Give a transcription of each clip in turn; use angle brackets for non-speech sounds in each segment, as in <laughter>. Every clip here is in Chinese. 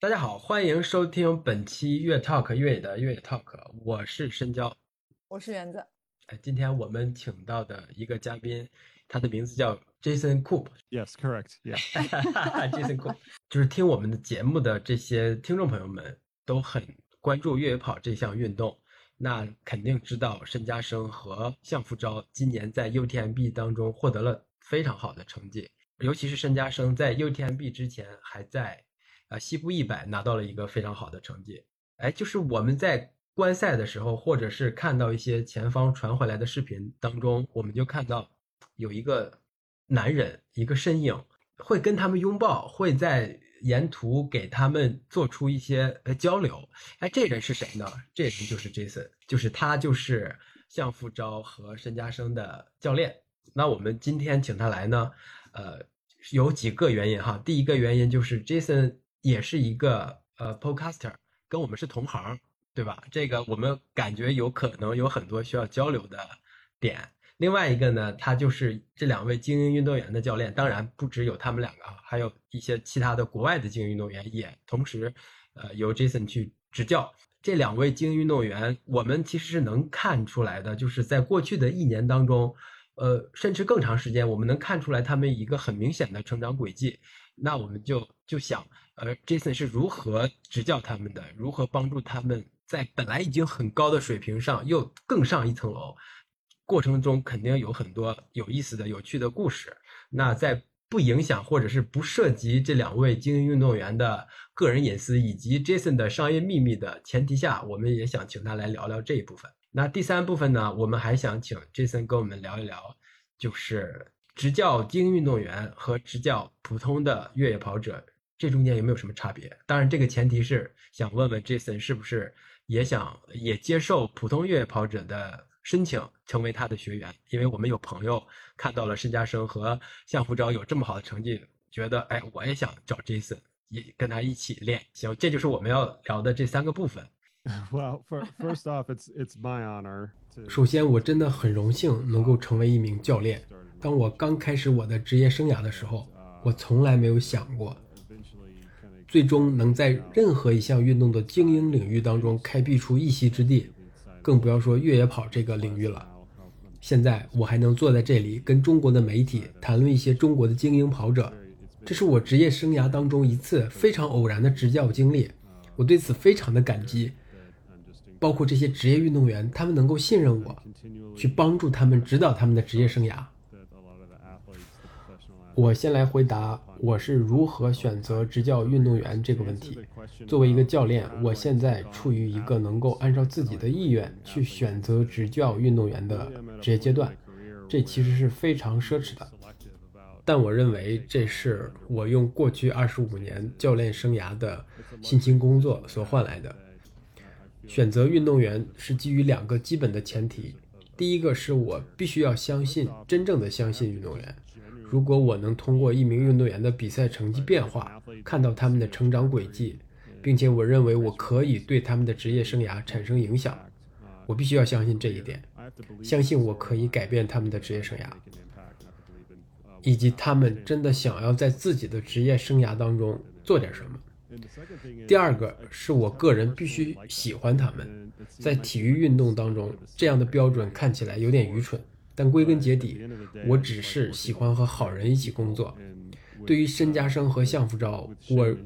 大家好，欢迎收听本期越 Talk 越野的越野 Talk，我是深交，我是园子。哎，今天我们请到的一个嘉宾，他的名字叫 Jason Coop。Yes, correct. Yeah. <laughs> Jason Coop，就是听我们的节目的这些听众朋友们都很关注越野跑这项运动，那肯定知道申嘉生和向福昭今年在 UTMB 当中获得了非常好的成绩，尤其是申嘉生在 UTMB 之前还在。啊，西部一百拿到了一个非常好的成绩。哎，就是我们在观赛的时候，或者是看到一些前方传回来的视频当中，我们就看到有一个男人，一个身影，会跟他们拥抱，会在沿途给他们做出一些呃交流。哎，这人是谁呢？这人就是 Jason，就是他就是向富昭和申嘉生的教练。那我们今天请他来呢，呃，有几个原因哈。第一个原因就是 Jason。也是一个呃 podcaster，跟我们是同行，对吧？这个我们感觉有可能有很多需要交流的点。另外一个呢，他就是这两位精英运动员的教练，当然不只有他们两个啊，还有一些其他的国外的精英运动员也同时呃由 Jason 去执教。这两位精英运动员，我们其实是能看出来的，就是在过去的一年当中，呃，甚至更长时间，我们能看出来他们一个很明显的成长轨迹。那我们就就想。而，Jason 是如何执教他们的？如何帮助他们在本来已经很高的水平上又更上一层楼？过程中肯定有很多有意思的、有趣的故事。那在不影响或者是不涉及这两位精英运动员的个人隐私以及 Jason 的商业秘密的前提下，我们也想请他来聊聊这一部分。那第三部分呢，我们还想请 Jason 跟我们聊一聊，就是执教精英运动员和执教普通的越野跑者。这中间有没有什么差别？当然，这个前提是想问问 Jason 是不是也想也接受普通越野跑者的申请，成为他的学员？因为我们有朋友看到了申嘉生和向福昭有这么好的成绩，觉得哎，我也想找 Jason，也跟他一起练。行，这就是我们要聊的这三个部分。<laughs> Well, for, first off, it's it's my honor. 首先，我真的很荣幸能够成为一名教练。当我刚开始我的职业生涯的时候，我从来没有想过。最终能在任何一项运动的精英领域当中开辟出一席之地，更不要说越野跑这个领域了。现在我还能坐在这里跟中国的媒体谈论一些中国的精英跑者，这是我职业生涯当中一次非常偶然的执教经历，我对此非常的感激。包括这些职业运动员，他们能够信任我，去帮助他们指导他们的职业生涯。我先来回答我是如何选择执教运动员这个问题。作为一个教练，我现在处于一个能够按照自己的意愿去选择执教运动员的职业阶段，这其实是非常奢侈的。但我认为这是我用过去二十五年教练生涯的辛勤工作所换来的。选择运动员是基于两个基本的前提，第一个是我必须要相信，真正的相信运动员。如果我能通过一名运动员的比赛成绩变化，看到他们的成长轨迹，并且我认为我可以对他们的职业生涯产生影响，我必须要相信这一点，相信我可以改变他们的职业生涯，以及他们真的想要在自己的职业生涯当中做点什么。第二个是我个人必须喜欢他们，在体育运动当中，这样的标准看起来有点愚蠢。但归根结底，我只是喜欢和好人一起工作。对于申家生和向福昭，我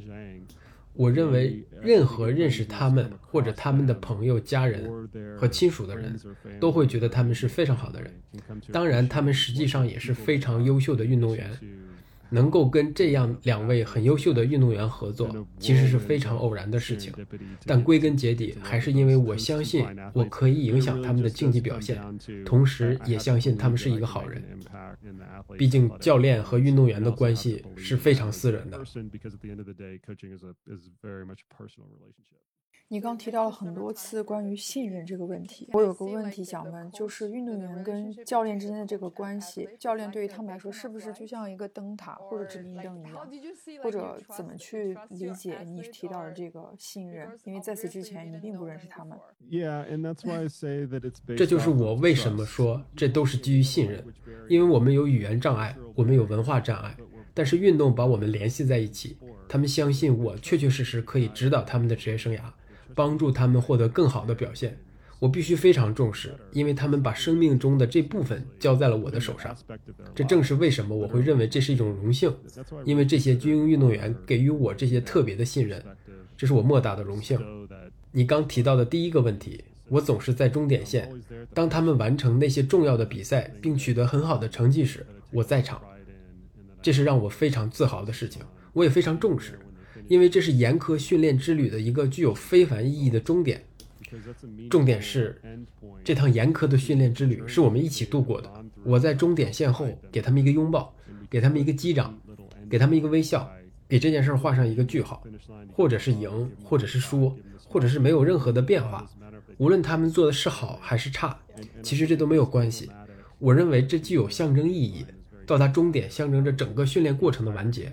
我认为任何认识他们或者他们的朋友、家人和亲属的人，都会觉得他们是非常好的人。当然，他们实际上也是非常优秀的运动员。能够跟这样两位很优秀的运动员合作，其实是非常偶然的事情。但归根结底，还是因为我相信我可以影响他们的竞技表现，同时也相信他们是一个好人。毕竟，教练和运动员的关系是非常私人的。你刚提到了很多次关于信任这个问题，我有个问题想问，就是运动员跟教练之间的这个关系，教练对于他们来说是不是就像一个灯塔或者指明灯一样，或者怎么去理解你提到的这个信任？因为在此之前你并不认识他们。这就是我为什么说这都是基于信任，因为我们有语言障碍，我们有文化障碍。但是运动把我们联系在一起。他们相信我确确实实可以指导他们的职业生涯，帮助他们获得更好的表现。我必须非常重视，因为他们把生命中的这部分交在了我的手上。这正是为什么我会认为这是一种荣幸，因为这些精英运动员给予我这些特别的信任，这是我莫大的荣幸。你刚提到的第一个问题，我总是在终点线，当他们完成那些重要的比赛并取得很好的成绩时，我在场，这是让我非常自豪的事情。我也非常重视，因为这是严苛训练之旅的一个具有非凡意义的终点。重点是，这趟严苛的训练之旅是我们一起度过的。我在终点线后给他们一个拥抱，给他们一个击掌，给他们一个微笑，给这件事画上一个句号。或者是赢，或者是输，或者是没有任何的变化。无论他们做的是好还是差，其实这都没有关系。我认为这具有象征意义。到达终点象征着整个训练过程的完结，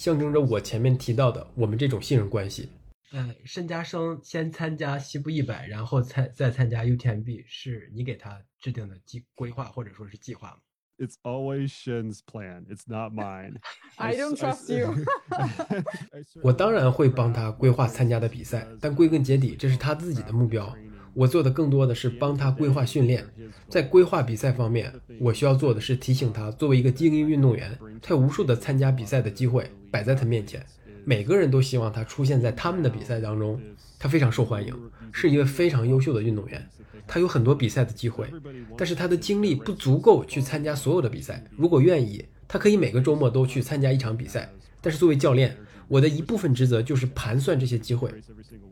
象征着我前面提到的我们这种信任关系。呃，申嘉生先参加西部一百，然后参再参加 UTMB，是你给他制定的计规划或者说是计划吗？It's always Shin's plan. It's not mine. <laughs> I don't trust you. <laughs> <laughs> 我当然会帮他规划参加的比赛，但归根结底，这是他自己的目标。我做的更多的是帮他规划训练，在规划比赛方面，我需要做的是提醒他，作为一个精英运动员，他有无数的参加比赛的机会摆在他面前，每个人都希望他出现在他们的比赛当中。他非常受欢迎，是一位非常优秀的运动员，他有很多比赛的机会，但是他的精力不足够去参加所有的比赛。如果愿意，他可以每个周末都去参加一场比赛。但是作为教练，我的一部分职责就是盘算这些机会，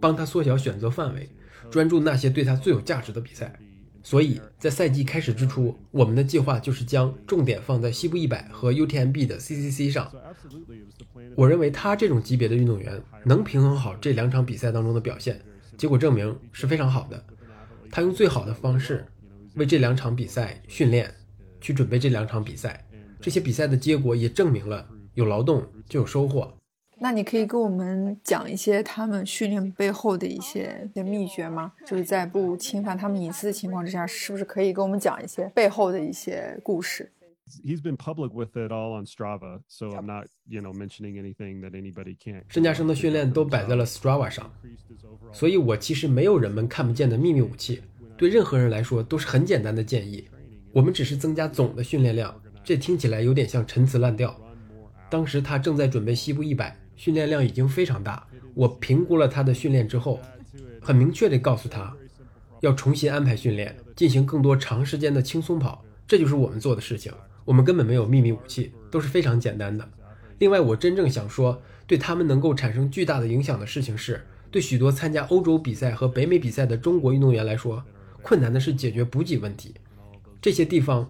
帮他缩小选择范围。专注那些对他最有价值的比赛，所以在赛季开始之初，我们的计划就是将重点放在西部一百和 UTMB 的 CCC 上。我认为他这种级别的运动员能平衡好这两场比赛当中的表现，结果证明是非常好的。他用最好的方式为这两场比赛训练，去准备这两场比赛。这些比赛的结果也证明了有劳动就有收获。那你可以跟我们讲一些他们训练背后的一些些秘诀吗？就是在不侵犯他们隐私的情况之下，是不是可以跟我们讲一些背后的一些故事？He's been public with it all on Strava, so I'm not, you know, mentioning anything that anybody can't. 申嘉生的训练都摆在了 Strava 上，所以我其实没有人们看不见的秘密武器，对任何人来说都是很简单的建议。我们只是增加总的训练量，这听起来有点像陈词滥调。当时他正在准备西部一百。训练量已经非常大，我评估了他的训练之后，很明确地告诉他，要重新安排训练，进行更多长时间的轻松跑，这就是我们做的事情。我们根本没有秘密武器，都是非常简单的。另外，我真正想说，对他们能够产生巨大的影响的事情是，对许多参加欧洲比赛和北美比赛的中国运动员来说，困难的是解决补给问题。这些地方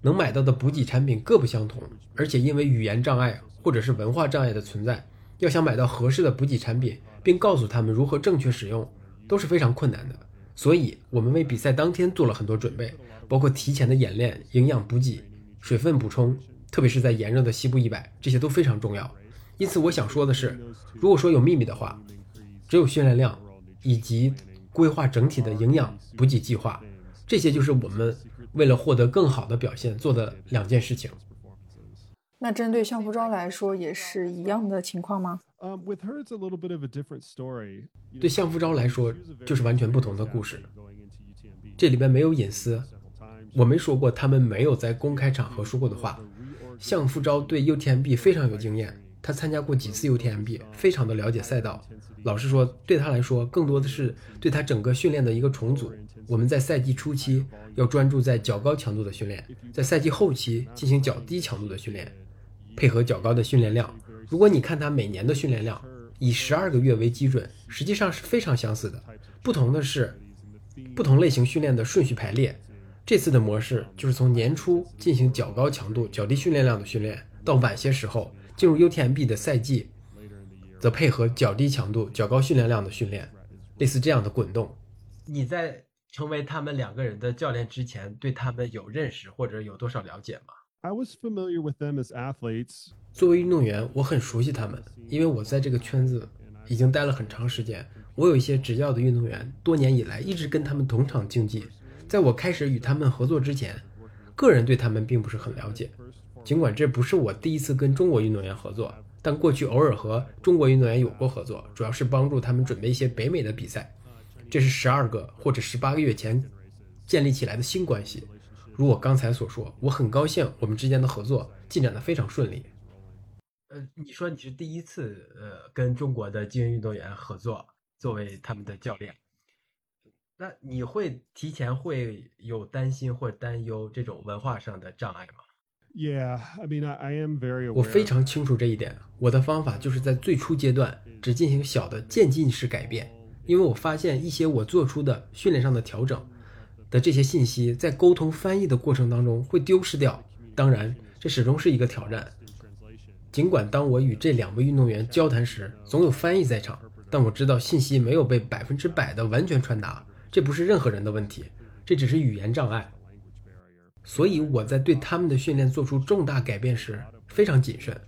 能买到的补给产品各不相同，而且因为语言障碍或者是文化障碍的存在。要想买到合适的补给产品，并告诉他们如何正确使用，都是非常困难的。所以，我们为比赛当天做了很多准备，包括提前的演练、营养补给、水分补充，特别是在炎热的西部一百，这些都非常重要。因此，我想说的是，如果说有秘密的话，只有训练量以及规划整体的营养补给计划，这些就是我们为了获得更好的表现做的两件事情。那针对向福昭来说也是一样的情况吗？对向福昭来说就是完全不同的故事。这里边没有隐私，我没说过他们没有在公开场合说过的话。向福昭对 UTMB 非常有经验，他参加过几次 UTMB，非常的了解赛道。老实说，对他来说更多的是对他整个训练的一个重组。我们在赛季初期要专注在较高强度的训练，在赛季后期进行较低强度的训练。配合较高的训练量，如果你看他每年的训练量，以十二个月为基准，实际上是非常相似的。不同的是，不同类型训练的顺序排列。这次的模式就是从年初进行较高强度、较低训练量的训练，到晚些时候进入 UTMB 的赛季，则配合较低强度、较高训练量的训练，类似这样的滚动。你在成为他们两个人的教练之前，对他们有认识或者有多少了解吗？I was familiar with them as athletes. 作为运动员，我很熟悉他们，因为我在这个圈子已经待了很长时间。我有一些执教的运动员，多年以来一直跟他们同场竞技。在我开始与他们合作之前，个人对他们并不是很了解。尽管这不是我第一次跟中国运动员合作，但过去偶尔和中国运动员有过合作，主要是帮助他们准备一些北美的比赛。这是十二个或者十八个月前建立起来的新关系。如我刚才所说，我很高兴我们之间的合作进展得非常顺利。呃，你说你是第一次呃跟中国的精英运动员合作，作为他们的教练，那你会提前会有担心或担忧这种文化上的障碍吗？Yeah, I mean, I, I am very 我非常清楚这一点。我的方法就是在最初阶段只进行小的渐进式改变，因为我发现一些我做出的训练上的调整的这些信息，在沟通翻译的过程当中会丢失掉。当然，这始终是一个挑战。尽管当我与这两位运动员交谈时，总有翻译在场，但我知道信息没有被百分之百的完全传达，这不是任何人的问题，这只是语言障碍。所以我在对他们的训练做出重大改变时非常谨慎。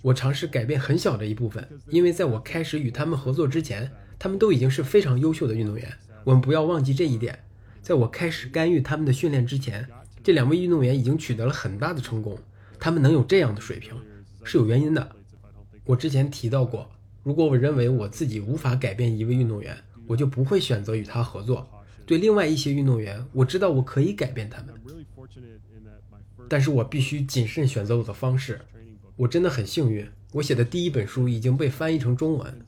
我尝试改变很小的一部分，因为在我开始与他们合作之前，他们都已经是非常优秀的运动员。我们不要忘记这一点。在我开始干预他们的训练之前，这两位运动员已经取得了很大的成功。他们能有这样的水平，是有原因的。我之前提到过，如果我认为我自己无法改变一位运动员，我就不会选择与他合作。对另外一些运动员，我知道我可以改变他们，但是我必须谨慎选择我的方式。我真的很幸运，我写的第一本书已经被翻译成中文。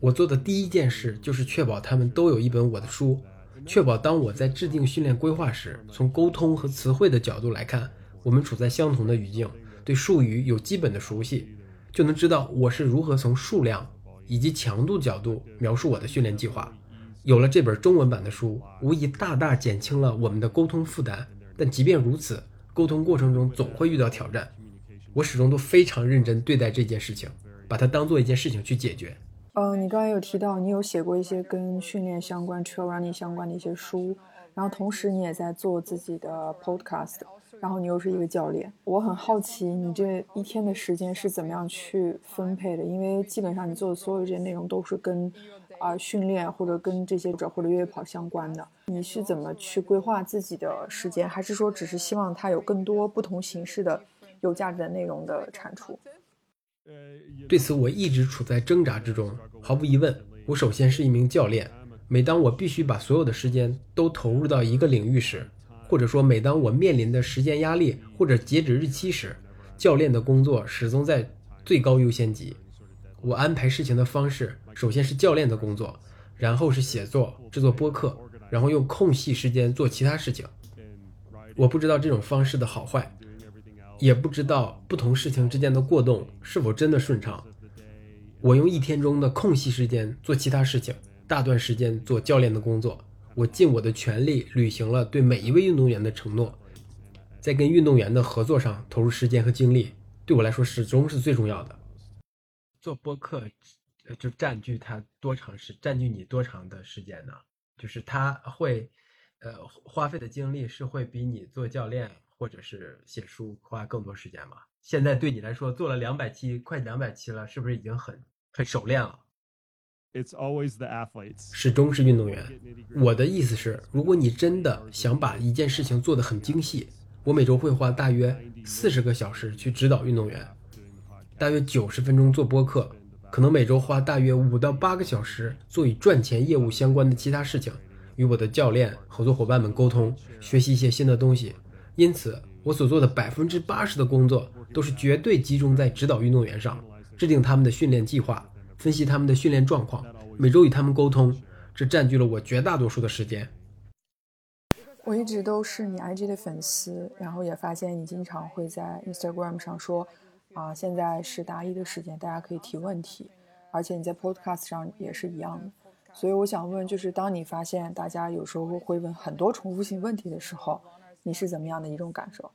我做的第一件事就是确保他们都有一本我的书，确保当我在制定训练规划时，从沟通和词汇的角度来看，我们处在相同的语境，对术语有基本的熟悉，就能知道我是如何从数量以及强度角度描述我的训练计划。有了这本中文版的书，无疑大大减轻了我们的沟通负担。但即便如此，沟通过程中总会遇到挑战。我始终都非常认真对待这件事情，把它当做一件事情去解决。呃，你刚才有提到你有写过一些跟训练相关、trail running 相关的一些书，然后同时你也在做自己的 podcast，然后你又是一个教练。我很好奇你这一天的时间是怎么样去分配的？因为基本上你做的所有这些内容都是跟啊、训练或者跟这些者或者越野跑相关的。你是怎么去规划自己的时间？还是说只是希望它有更多不同形式的有价值的内容的产出？Uh, 对此，我一直处在挣扎之中。毫无疑问，我首先是一名教练。每当我必须把所有的时间都投入到一个领域时，或者说每当我面临的时间压力或者截止日期时，教练的工作始终在最高优先级。我安排事情的方式，首先是教练的工作，然后是写作、制作播客，然后用空隙时间做其他事情。我不知道这种方式的好坏也不知道不同事情之间的过动是否真的顺畅。我用一天中的空隙时间做其他事情，大段时间做教练的工作。我尽我的全力履行了对每一位运动员的承诺，在跟运动员的合作上投入时间和精力，对我来说始终是最重要的。做播客，呃就占据他多长时，占据你多长的时间呢？就是他会，呃，花费的精力是会比你做教练或者是写书花更多时间吧？现在对你来说，做了两百期，快两百期了，是不是已经很很熟练了？It's always the athletes. 始终是运动员。我的意思是，如果你真的想把一件事情做得很精细，我每周会花大约四十个小时去指导运动员.大约九十分钟做播客，可能每周花大约五到八个小时做与赚钱业务相关的其他事情，与我的教练、合作伙伴们沟通，学习一些新的东西。因此，我所做的百分之八十的工作都是绝对集中在指导运动员上，制定他们的训练计划，分析他们的训练状况，每周与他们沟通，这占据了我绝大多数的时间。我一直都是你 IG 的粉丝，然后也发现你经常会在 Instagram 上说，啊，现在是答疑的时间，大家可以提问题，而且你在 Podcast 上也是一样的。所以我想问，就是当你发现大家有时候会问很多重复性问题的时候，你是怎么样的一种感受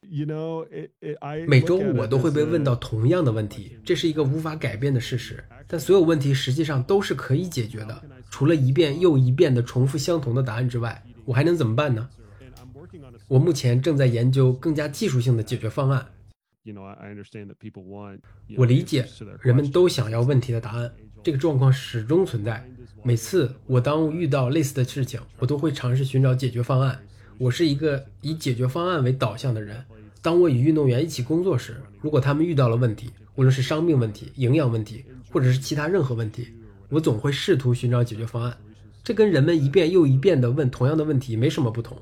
？You know, it, it, I 每周我都会被问到同样的问题，这是一个无法改变的事实。但所有问题实际上都是可以解决的，除了一遍又一遍的重复相同的答案之外，我还能怎么办呢？and I'm working on a 我目前正在研究更加技术性的解决方案。you know, I I understand that people want 我理解人们都想要问题的答案，这个状况始终存在。每次我当遇到类似的事情，我都会尝试寻找解决方案。我是一个以解决方案为导向的人，当我与运动员一起工作时，如果他们遇到了问题，无论是伤病问题、营养问题，或者是其他任何问题，我总会试图寻找解决方案。这跟人们一遍又一遍地问同样的问题没什么不同。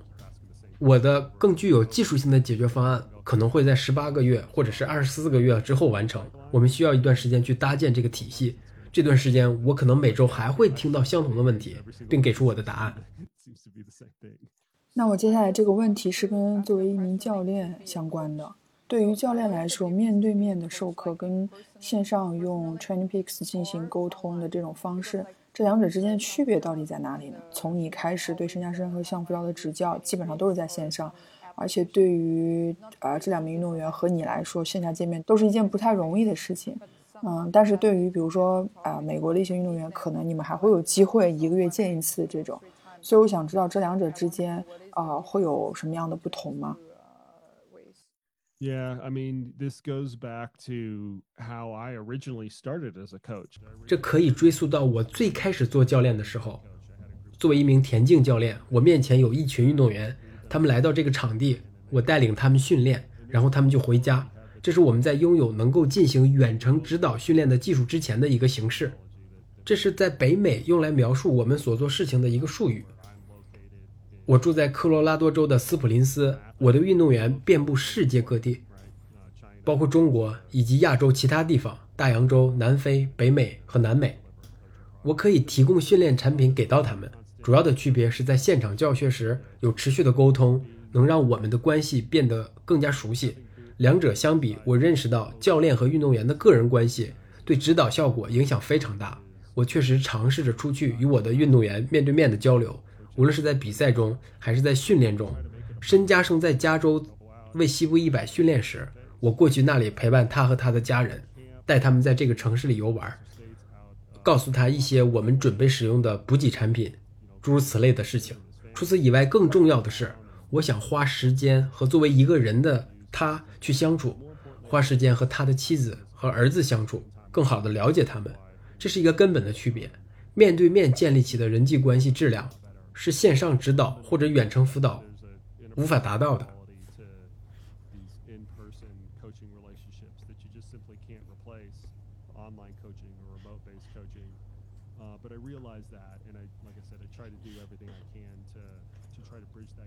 我的更具有技术性的解决方案可能会在十八个月或者是二十四个月之后完成。我们需要一段时间去搭建这个体系。这段时间，我可能每周还会听到相同的问题，并给出我的答案。那我接下来这个问题是跟作为一名教练相关的。对于教练来说，面对面的授课跟线上用 TrainingPeaks 进行沟通的这种方式，这两者之间的区别到底在哪里呢？从你开始对申嘉生和向福昭的执教，基本上都是在线上，而且对于呃这两名运动员和你来说，线下见面都是一件不太容易的事情。嗯，但是对于比如说啊美国的一些运动员，可能你们还会有机会一个月见一次这种，所以我想知道这两者之间啊会有什么样的不同吗？Yeah, I mean, this goes back to how I originally started as a coach. 这可以追溯到我最开始做教练的时候。作为一名田径教练，我面前有一群运动员，他们来到这个场地，我带领他们训练，然后他们就回家。这是我们在拥有能够进行远程指导训练的技术之前的一个形式。这是在北美用来描述我们所做事情的一个术语。我住在科罗拉多州的斯普林斯，我的运动员遍布世界各地，包括中国以及亚洲其他地方、大洋洲、南非、北美和南美。我可以提供训练产品给到他们，主要的区别是在现场教学时有持续的沟通，能让我们的关系变得更加熟悉。两者相比，我认识到教练和运动员的个人关系对指导效果影响非常大。我确实尝试着出去与我的运动员面对面的交流。无论是在比赛中还是在训练中，申嘉生在加州为西部一百训练时，我过去那里陪伴他和他的家人，带他们在这个城市里游玩，告诉他一些我们准备使用的补给产品，诸如此类的事情。除此以外，更重要的是，我想花时间和作为一个人的他去相处，花时间和他的妻子和儿子相处，更好地了解他们。这是一个根本的区别。面对面建立起的人际关系质量。是线上指导或者远程辅导无法达到的。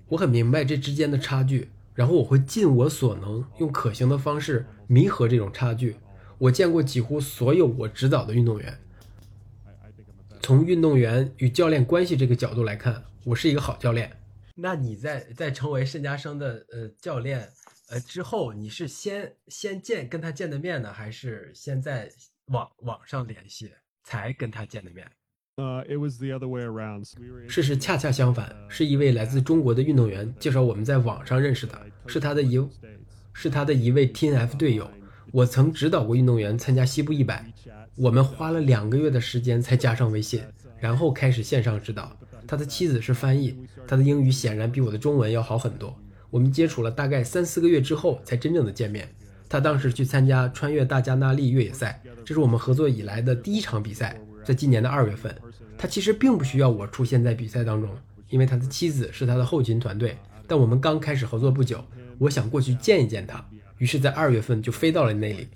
我很明白这之间的差距，然后我会尽我所能，用可行的方式弥合这种差距。我见过几乎所有我指导的运动员。从运动员与教练关系这个角度来看，我是一个好教练。那你在在成为申家生的呃教练呃之后，你是先先见跟他见的面呢，还是先在网网上联系才跟他见的面？呃，it was the other way around。事实恰恰相反，是一位来自中国的运动员介绍我们在网上认识的，是他的一是他的一位 TNF 队友。我曾指导过运动员参加西部一百。我们花了两个月的时间才加上微信，然后开始线上指导。他的妻子是翻译，他的英语显然比我的中文要好很多。我们接触了大概三四个月之后才真正的见面。他当时去参加穿越大加那利越野赛，这是我们合作以来的第一场比赛，在今年的二月份。他其实并不需要我出现在比赛当中，因为他的妻子是他的后勤团队。但我们刚开始合作不久，我想过去见一见他，于是，在二月份就飞到了那里。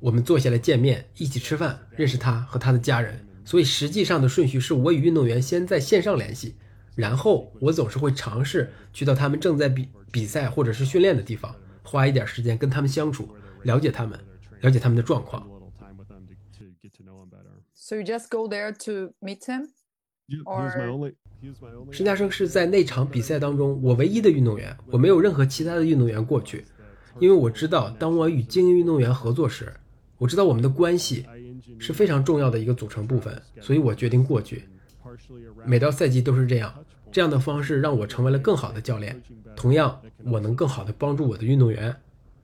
我们坐下来见面，一起吃饭，认识他和他的家人。所以实际上的顺序是我与运动员先在线上联系，然后我总是会尝试去到他们正在比比赛或者是训练的地方，花一点时间跟他们相处，了解他们，了解他们的状况。So you just go there to meet him? Or 申嘉生是在那场比赛当中我唯一的运动员，我没有任何其他的运动员过去。因为我知道，当我与精英运动员合作时，我知道我们的关系是非常重要的一个组成部分，所以我决定过去。每到赛季都是这样，这样的方式让我成为了更好的教练。同样，我能更好的帮助我的运动员。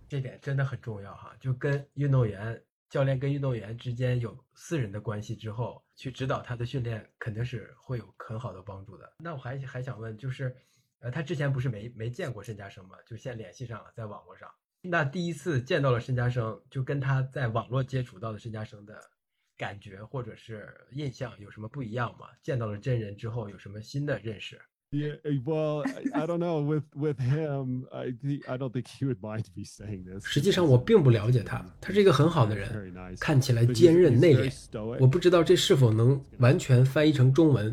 这点真的很重要哈，就跟运动员、教练跟运动员之间有私人的关系之后，去指导他的训练，肯定是会有很好的帮助的。那我还还想问，就是，呃，他之前不是没没见过申嘉生吗？就先联系上了，在网络上。那第一次见到了申嘉生，就跟他在网络接触到的申嘉生的感觉或者是印象有什么不一样吗？见到了真人之后有什么新的认识？Yeah, eh, well, I, I don't know. With with him, I think I don't think he would mind me saying this. 实际上我并不了解他，他是一个很好的人，看起来坚韧内敛。我不知道这是否能完全翻译成中文，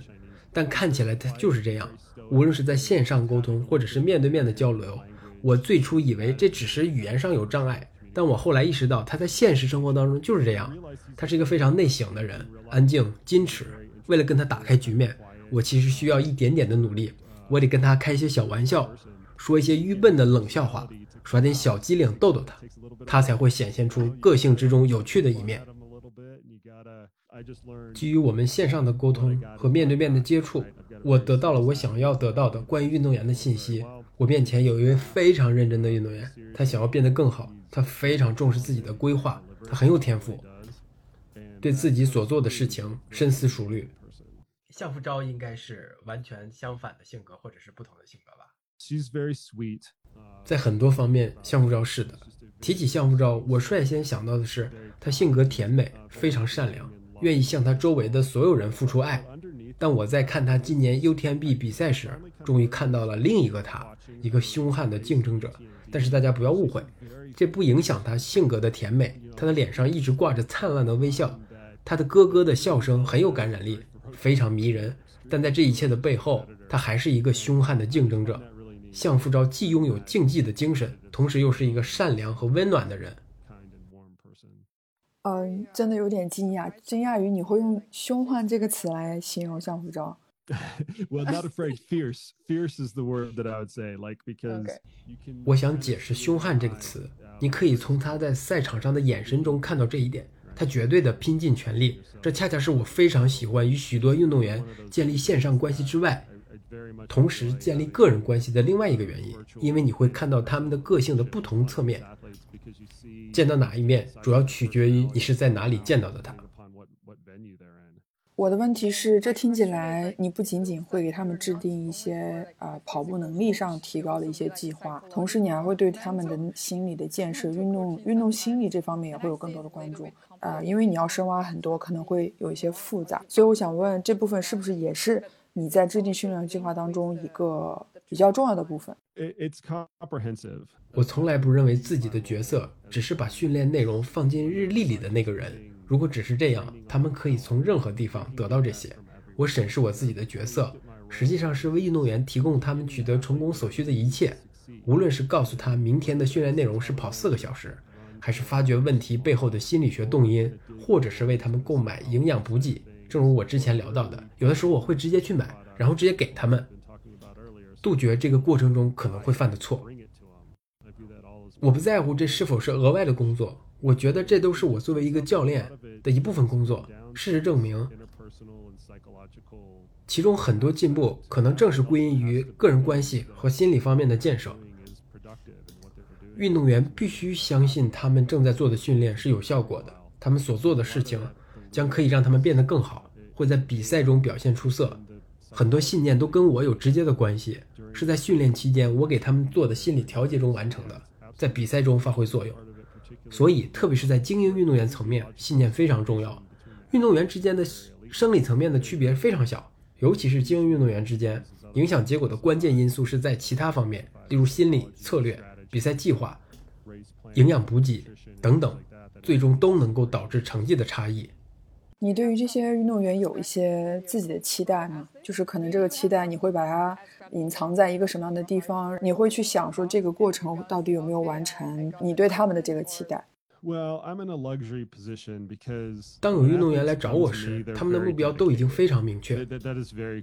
但看起来他就是这样。无论是在线上沟通，或者是面对面的交流，我最初以为这只是语言上有障碍，但我后来意识到他在现实生活当中就是这样。他是一个非常内省的人，安静、矜持。为了跟他打开局面，我其实需要一点点的努力。我得跟他开一些小玩笑，说一些愚笨的冷笑话，耍点小机灵逗逗他，他才会显现出个性之中有趣的一面。基于我们线上的沟通和面对面的接触，我得到了我想要得到的关于运动员的信息。我面前有一位非常认真的运动员，他想要变得更好，他非常重视自己的规划，他很有天赋，对自己所做的事情深思熟虑。向福昭应该是完全相反的性格，或者是不同的性格吧。she's very sweet. Uh, 在很多方面，向福昭是的。提起向福昭，我率先想到的是他性格甜美，非常善良，愿意向他周围的所有人付出爱。但我在看他今年 UTMB 比赛时，终于看到了另一个他，一个凶悍的竞争者。但是大家不要误会，这不影响他性格的甜美。他的脸上一直挂着灿烂的微笑，他的咯咯的笑声很有感染力，非常迷人。但在这一切的背后，他还是一个凶悍的竞争者。向富昭既拥有竞技的精神，同时又是一个善良和温暖的人。kind and warm person. 嗯，真的有点惊讶，惊讶于你会用“凶悍”这个词来形容向福昭。<laughs> well, not afraid. Fierce. Fierce is the word that I would say. Like because Okay. you can. 我想解释“凶悍”这个词，你可以从他在赛场上的眼神中看到这一点。他绝对的拼尽全力，这恰恰是我非常喜欢与许多运动员建立线上关系之外，I very much 同时建立个人关系的另外一个原因，因为你会看到他们的个性的不同侧面。见到哪一面，主要取决于你是在哪里见到的他。upon what what venue they're in. 我的问题是，这听起来你不仅仅会给他们制定一些啊、呃跑步能力上提高的一些计划，同时你还会对他们的心理的建设、运动运动心理这方面也会有更多的关注啊、呃因为你要深挖很多，可能会有一些复杂，所以我想问，这部分是不是也是你在制定训练计划当中一个比较重要的部分？It, it's comprehensive. 我从来不认为自己的角色只是把训练内容放进日历里的那个人。如果只是这样，他们可以从任何地方得到这些。我审视我自己的角色，实际上是为运动员提供他们取得成功所需的一切，无论是告诉他明天的训练内容是跑四个小时，还是发掘问题背后的心理学动因，或者是为他们购买营养补给。正如我之前聊到的，有的时候我会直接去买，然后直接给他们，杜绝这个过程中可能会犯的错。我不在乎这是否是额外的工作，我觉得这都是我作为一个教练的一部分工作。事实证明，其中很多进步可能正是归因于个人关系和心理方面的建设。运动员必须相信他们正在做的训练是有效果的，他们所做的事情将可以让他们变得更好，会在比赛中表现出色。很多信念都跟我有直接的关系，是在训练期间我给他们做的心理调节中完成的，在比赛中发挥作用。所以，特别是在精英运动员层面，信念非常重要。运动员之间的生理层面的区别非常小，尤其是精英运动员之间，影响结果的关键因素是在其他方面，例如心理、策略、比赛计划、营养补给等等最终都能够导致成绩的差异。你对于这些运动员有一些自己的期待吗？就是可能这个期待你会把它隐藏在一个什么样的地方？你会去想说这个过程到底有没有完成？你对他们的这个期待？Well, I'm in a luxury position because 当有运动员来找我时，他们的目标都已经非常明确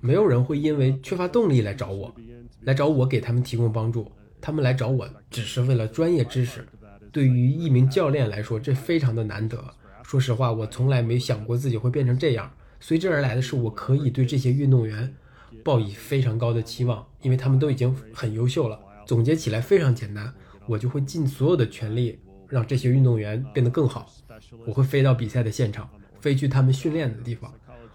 没有人会因为缺乏动力来找我，来找我给他们提供帮助。他们来找我只是为了专业知识。对于一名教练来说，这非常的难得。说实话，我从来没想过自己会变成这样。随之而来的是，我可以对这些运动员抱以非常高的期望，因为他们都已经很优秀了。总结起来非常简单，我就会尽所有的全力让这些运动员变得更好。我会飞到比赛的现场，飞去他们训练的地方，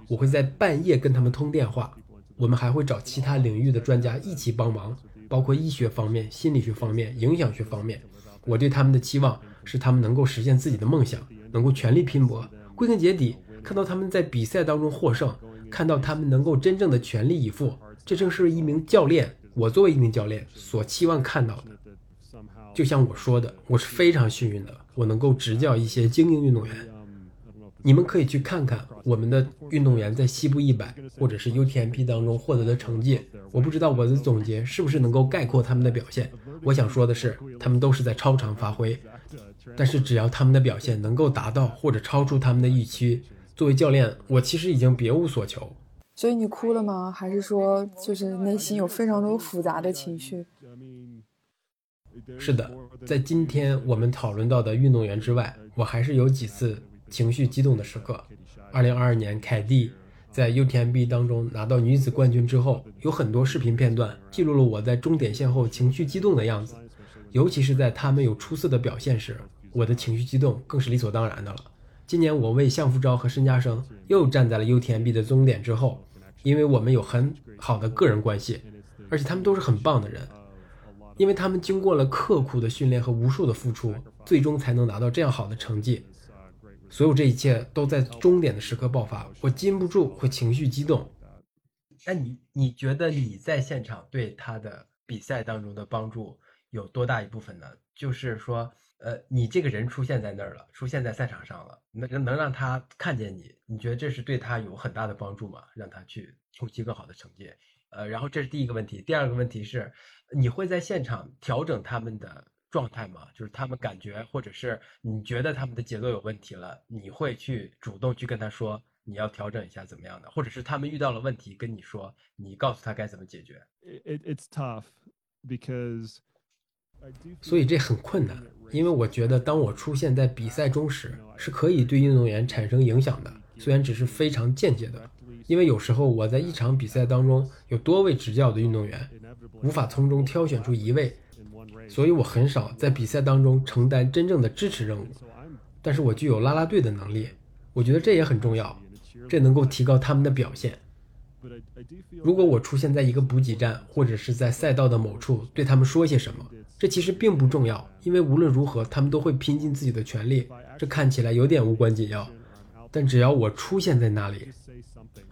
我会在半夜跟他们通电话。我们还会找其他领域的专家一起帮忙，包括医学方面、心理学方面、营养学方面。我对他们的期望是他们能够实现自己的梦想，能够全力拼搏。归根结底，看到他们在比赛当中获胜，看到他们能够真正的全力以赴，这正是一名教练，我作为一名教练所期望看到的。就像我说的，我是非常幸运的，我能够执教一些精英运动员。你们可以去看看我们的运动员在西部一百或者是 UTMP 当中获得的成绩。我不知道我的总结是不是能够概括他们的表现。我想说的是，他们都是在超常发挥。但是只要他们的表现能够达到或者超出他们的预期，作为教练，我其实已经别无所求。所以你哭了吗？还是说就是内心有非常多复杂的情绪？是的，在今天我们讨论到的运动员之外，我还是有几次情绪激动的时刻。二零二二年，凯蒂在 UTMB 当中拿到女子冠军之后，有很多视频片段记录了我在终点线后情绪激动的样子，尤其是在他们有出色的表现时，我的情绪激动更是理所当然的了。今年我为向福昭和申嘉生又站在了 UTMB 的终点之后，因为我们有很好的个人关系，而且他们都是很棒的人。因为他们经过了刻苦的训练和无数的付出，最终才能拿到这样好的成绩。所有这一切都在终点的时刻爆发，我禁不住会情绪激动。那你你觉得你在现场对他的比赛当中的帮助有多大一部分呢？就是说，呃，你这个人出现在那儿了，出现在赛场上了，能能让他看见你，你觉得这是对他有很大的帮助吗？让他去冲击更好的成绩？呃，然后这是第一个问题，第二个问题是。你会在现场调整他们的状态吗？就是他们感觉，或者是你觉得他们的节奏有问题了，你会去主动去跟他说你要调整一下怎么样的？或者是他们遇到了问题跟你说，你告诉他该怎么解决？It's tough because 所以这很困难，因为我觉得当我出现在比赛中时，是可以对运动员产生影响的，虽然只是非常间接的。因为有时候我在一场比赛当中有多位执教的运动员，无法从中挑选出一位，所以我很少在比赛当中承担真正的支持任务。但是我具有拉拉队的能力，我觉得这也很重要，这能够提高他们的表现。如果我出现在一个补给站或者是在赛道的某处，对他们说些什么，这其实并不重要，因为无论如何他们都会拼尽自己的全力。这看起来有点无关紧要，但只要我出现在那里。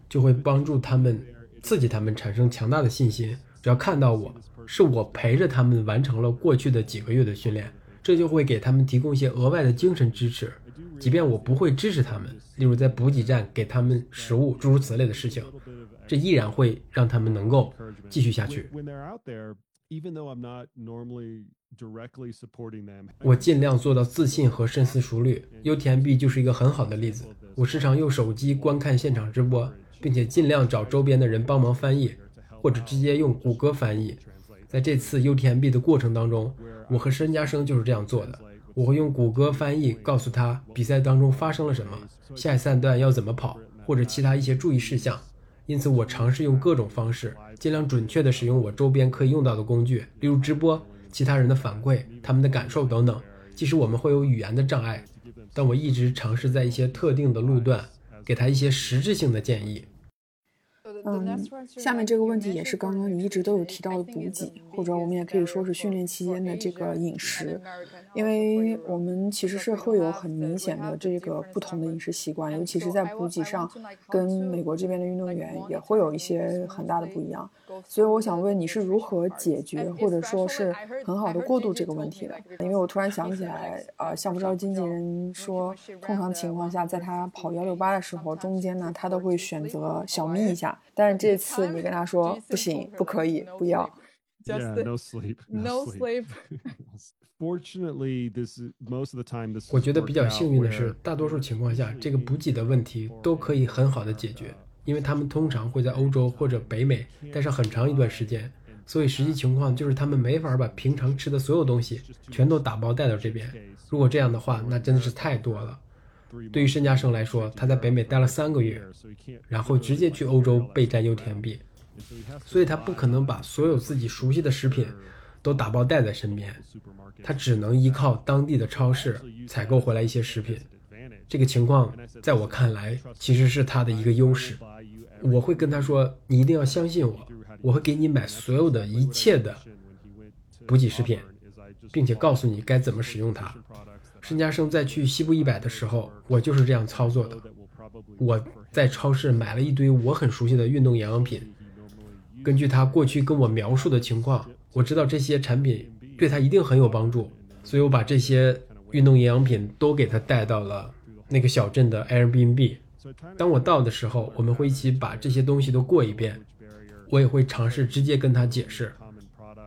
就会帮助他们，刺激他们产生强大的信心。只要看到我，是我陪着他们完成了过去的几个月的训练，这就会给他们提供一些额外的精神支持。即便我不会支持他们，例如在补给站给他们食物，诸如此类的事情，这依然会让他们能够继续下去。我尽量做到自信和深思熟虑。UTMB 就是一个很好的例子。我时常用手机观看现场直播。并且尽量找周边的人帮忙翻译，或者直接用谷歌翻译。在这次 UTMB 的过程当中，我和申嘉生就是这样做的。我会用谷歌翻译告诉他比赛当中发生了什么，下一赛段要怎么跑，或者其他一些注意事项。因此，我尝试用各种方式，尽量准确地使用我周边可以用到的工具，例如直播、其他人的反馈、他们的感受等等。即使我们会有语言的障碍，但我一直尝试在一些特定的路段。给他一些实质性的建议。嗯，下面这个问题也是刚刚你一直都有提到的补给，或者我们也可以说是训练期间的这个饮食，因为我们其实是会有很明显的这个不同的饮食习惯，尤其是在补给上，跟美国这边的运动员也会有一些很大的不一样。所以我想问你是如何解决，或者说是很好的过渡这个问题的？因为我突然想起来，呃，像不知道经纪人说，通常情况下，在他 <laughs> 跑幺六八的时候，中间呢，他都会选择小眯一下。但是这次你跟他说不行，不可以，不要。Yeah, no sleep. No sleep. Fortunately, this most of the time this. 我觉得比较幸运的是，大多数情况下，这个补给的问题都可以很好的解决，因为他们通常会在欧洲或者北美待上很长一段时间，所以实际情况就是他们没法把平常吃的所有东西全都打包带到这边。如果这样的话，那真的是太多了。对于申嘉生来说，他在北美待了三个月，然后直接去欧洲备战 UTMB，所以他不可能把所有自己熟悉的食品都打包带在身边，他只能依靠当地的超市采购回来一些食品。这个情况在我看来其实是他的一个优势。我会跟他说：“你一定要相信我，我会给你买所有的一切的补给食品，并且告诉你该怎么使用它。”申嘉生在去西部一百的时候，我就是这样操作的。我在超市买了一堆我很熟悉的运动营养品，根据他过去跟我描述的情况，我知道这些产品对他一定很有帮助，所以我把这些运动营养品都给他带到了那个小镇的 Airbnb。当我到的时候，我们会一起把这些东西都过一遍，我也会尝试直接跟他解释。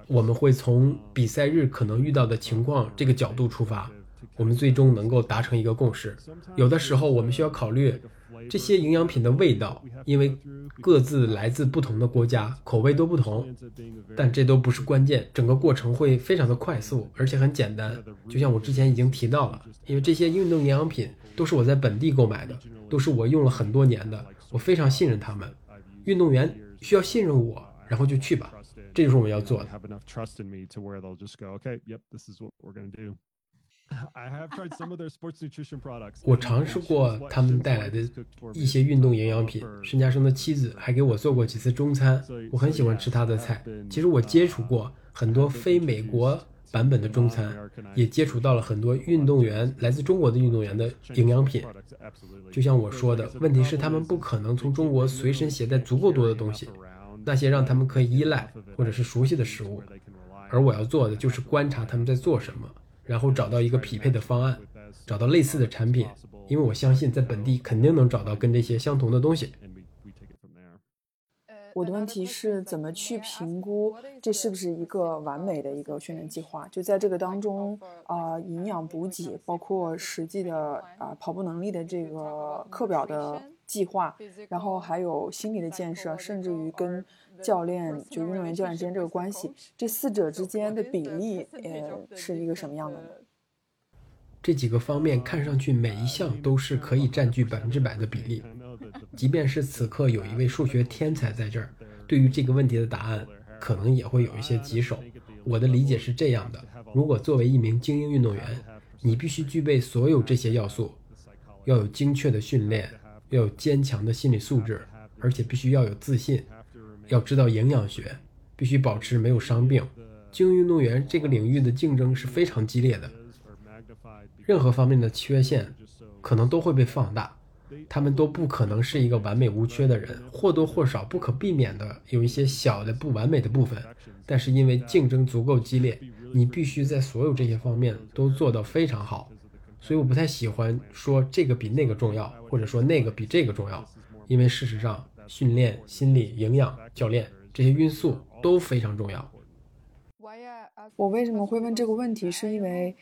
我们会从比赛日可能遇到的情况这个角度出发，我们最终能够达成一个共识。有的时候我们需要考虑这些营养品的味道，因为各自来自不同的国家，口味都不同。但这都不是关键，整个过程会非常的快速，而且很简单。就像我之前已经提到了，因为这些运动营养品都是我在本地购买的，都是我用了很多年的，我非常信任他们。运动员需要信任我，然后就去吧。这就是我们要做的。我尝试过他们带来的一些运动营养品。申嘉生的妻子还给我做过几次中餐，我很喜欢吃他的菜。其实我接触过很多非美国版本的中餐，也接触到了很多运动员来自中国的运动员的营养品。就像我说的，问题是他们不可能从中国随身携带足够多的东西。那些让他们可以依赖或者是熟悉的食物，而我要做的就是观察他们在做什么，然后找到一个匹配的方案，找到类似的产品，因为我相信在本地肯定能找到跟这些相同的东西。我的问题是怎么去评估这是不是一个完美的一个训练计划？就在这个当中，啊，营养补给，包括实际的啊跑步能力的这个课表的。计划，然后还有心理的建设，甚至于跟教练，就运动员教练之间这个关系，这四者之间的比例，呃，是一个什么样的呢？这几个方面看上去每一项都是可以占据百分之百的比例，即便是此刻有一位数学天才在这儿，对于这个问题的答案可能也会有一些棘手。我的理解是这样的：如果作为一名精英运动员，你必须具备所有这些要素，要有精确的训练。要有坚强的心理素质，而且必须要有自信，要知道营养学，必须保持没有伤病。精英运动员这个领域的竞争是非常激烈的，任何方面的缺陷可能都会被放大，他们都不可能是一个完美无缺的人，或多或少不可避免的有一些小的不完美的部分。但是因为竞争足够激烈，你必须在所有这些方面都做到非常好。所以我不太喜欢说这个比那个重要，或者说那个比这个重要，因为事实上，训练、心理、营养、教练这些因素都非常重要。我为什么会问这个问题？是因为，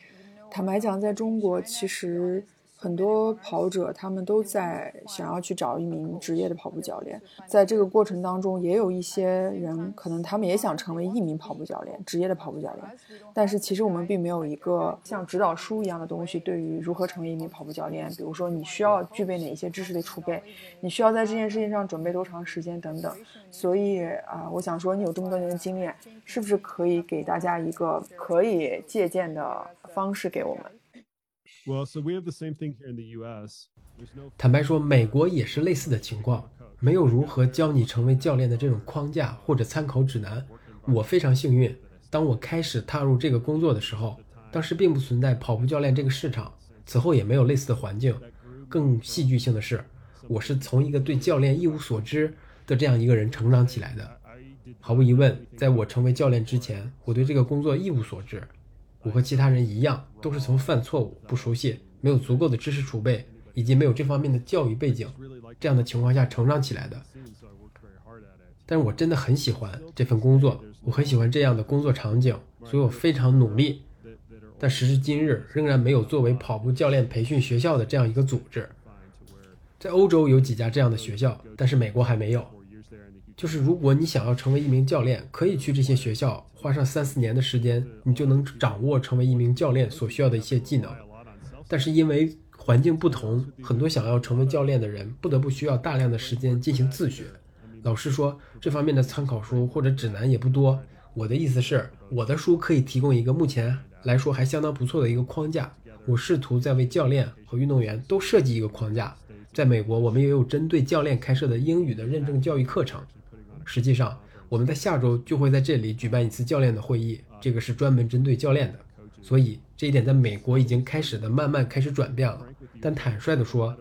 坦白讲，在中国其实。很多跑者，他们都在想要去找一名职业的跑步教练。在这个过程当中，也有一些人可能他们也想成为一名跑步教练，职业的跑步教练。但是其实我们并没有一个像指导书一样的东西，对于如何成为一名跑步教练。比如说，你需要具备哪些知识的储备，你需要在这件事情上准备多长时间等等。所以啊，我想说，你有这么多年的经验，是不是可以给大家一个可以借鉴的方式给我们坦白说，美国也是类似的情况，没有如何教你成为教练的这种框架或者参考指南。我非常幸运，当我开始踏入这个工作的时候，当时并不存在跑步教练这个市场，此后也没有类似的环境。更戏剧性的是，我是从一个对教练一无所知的这样一个人成长起来的。毫无疑问，在我成为教练之前，我对这个工作一无所知。我和其他人一样，都是从犯错误、不熟悉、没有足够的知识储备以及没有这方面的教育背景这样的情况下成长起来的。但是我真的很喜欢这份工作，我很喜欢这样的工作场景，所以我非常努力。但时至今日，仍然没有作为跑步教练培训学校的这样一个组织。在欧洲有几家这样的学校，但是美国还没有。就是如果你想要成为一名教练，可以去这些学校。花上三四年的时间，你就能掌握成为一名教练所需要的一些技能。但是因为环境不同，很多想要成为教练的人不得不需要大量的时间进行自学。老实说，这方面的参考书或者指南也不多。我的意思是，我的书可以提供一个目前来说还相当不错的一个框架。我试图在为教练和运动员都设计一个框架。在美国，我们也有针对教练开设的英语的认证教育课程。实际上。我们在下周就会在这里举办一次教练的会议，这个是专门针对教练的，所以这一点在美国已经开始的慢慢开始转变了。但坦率地说，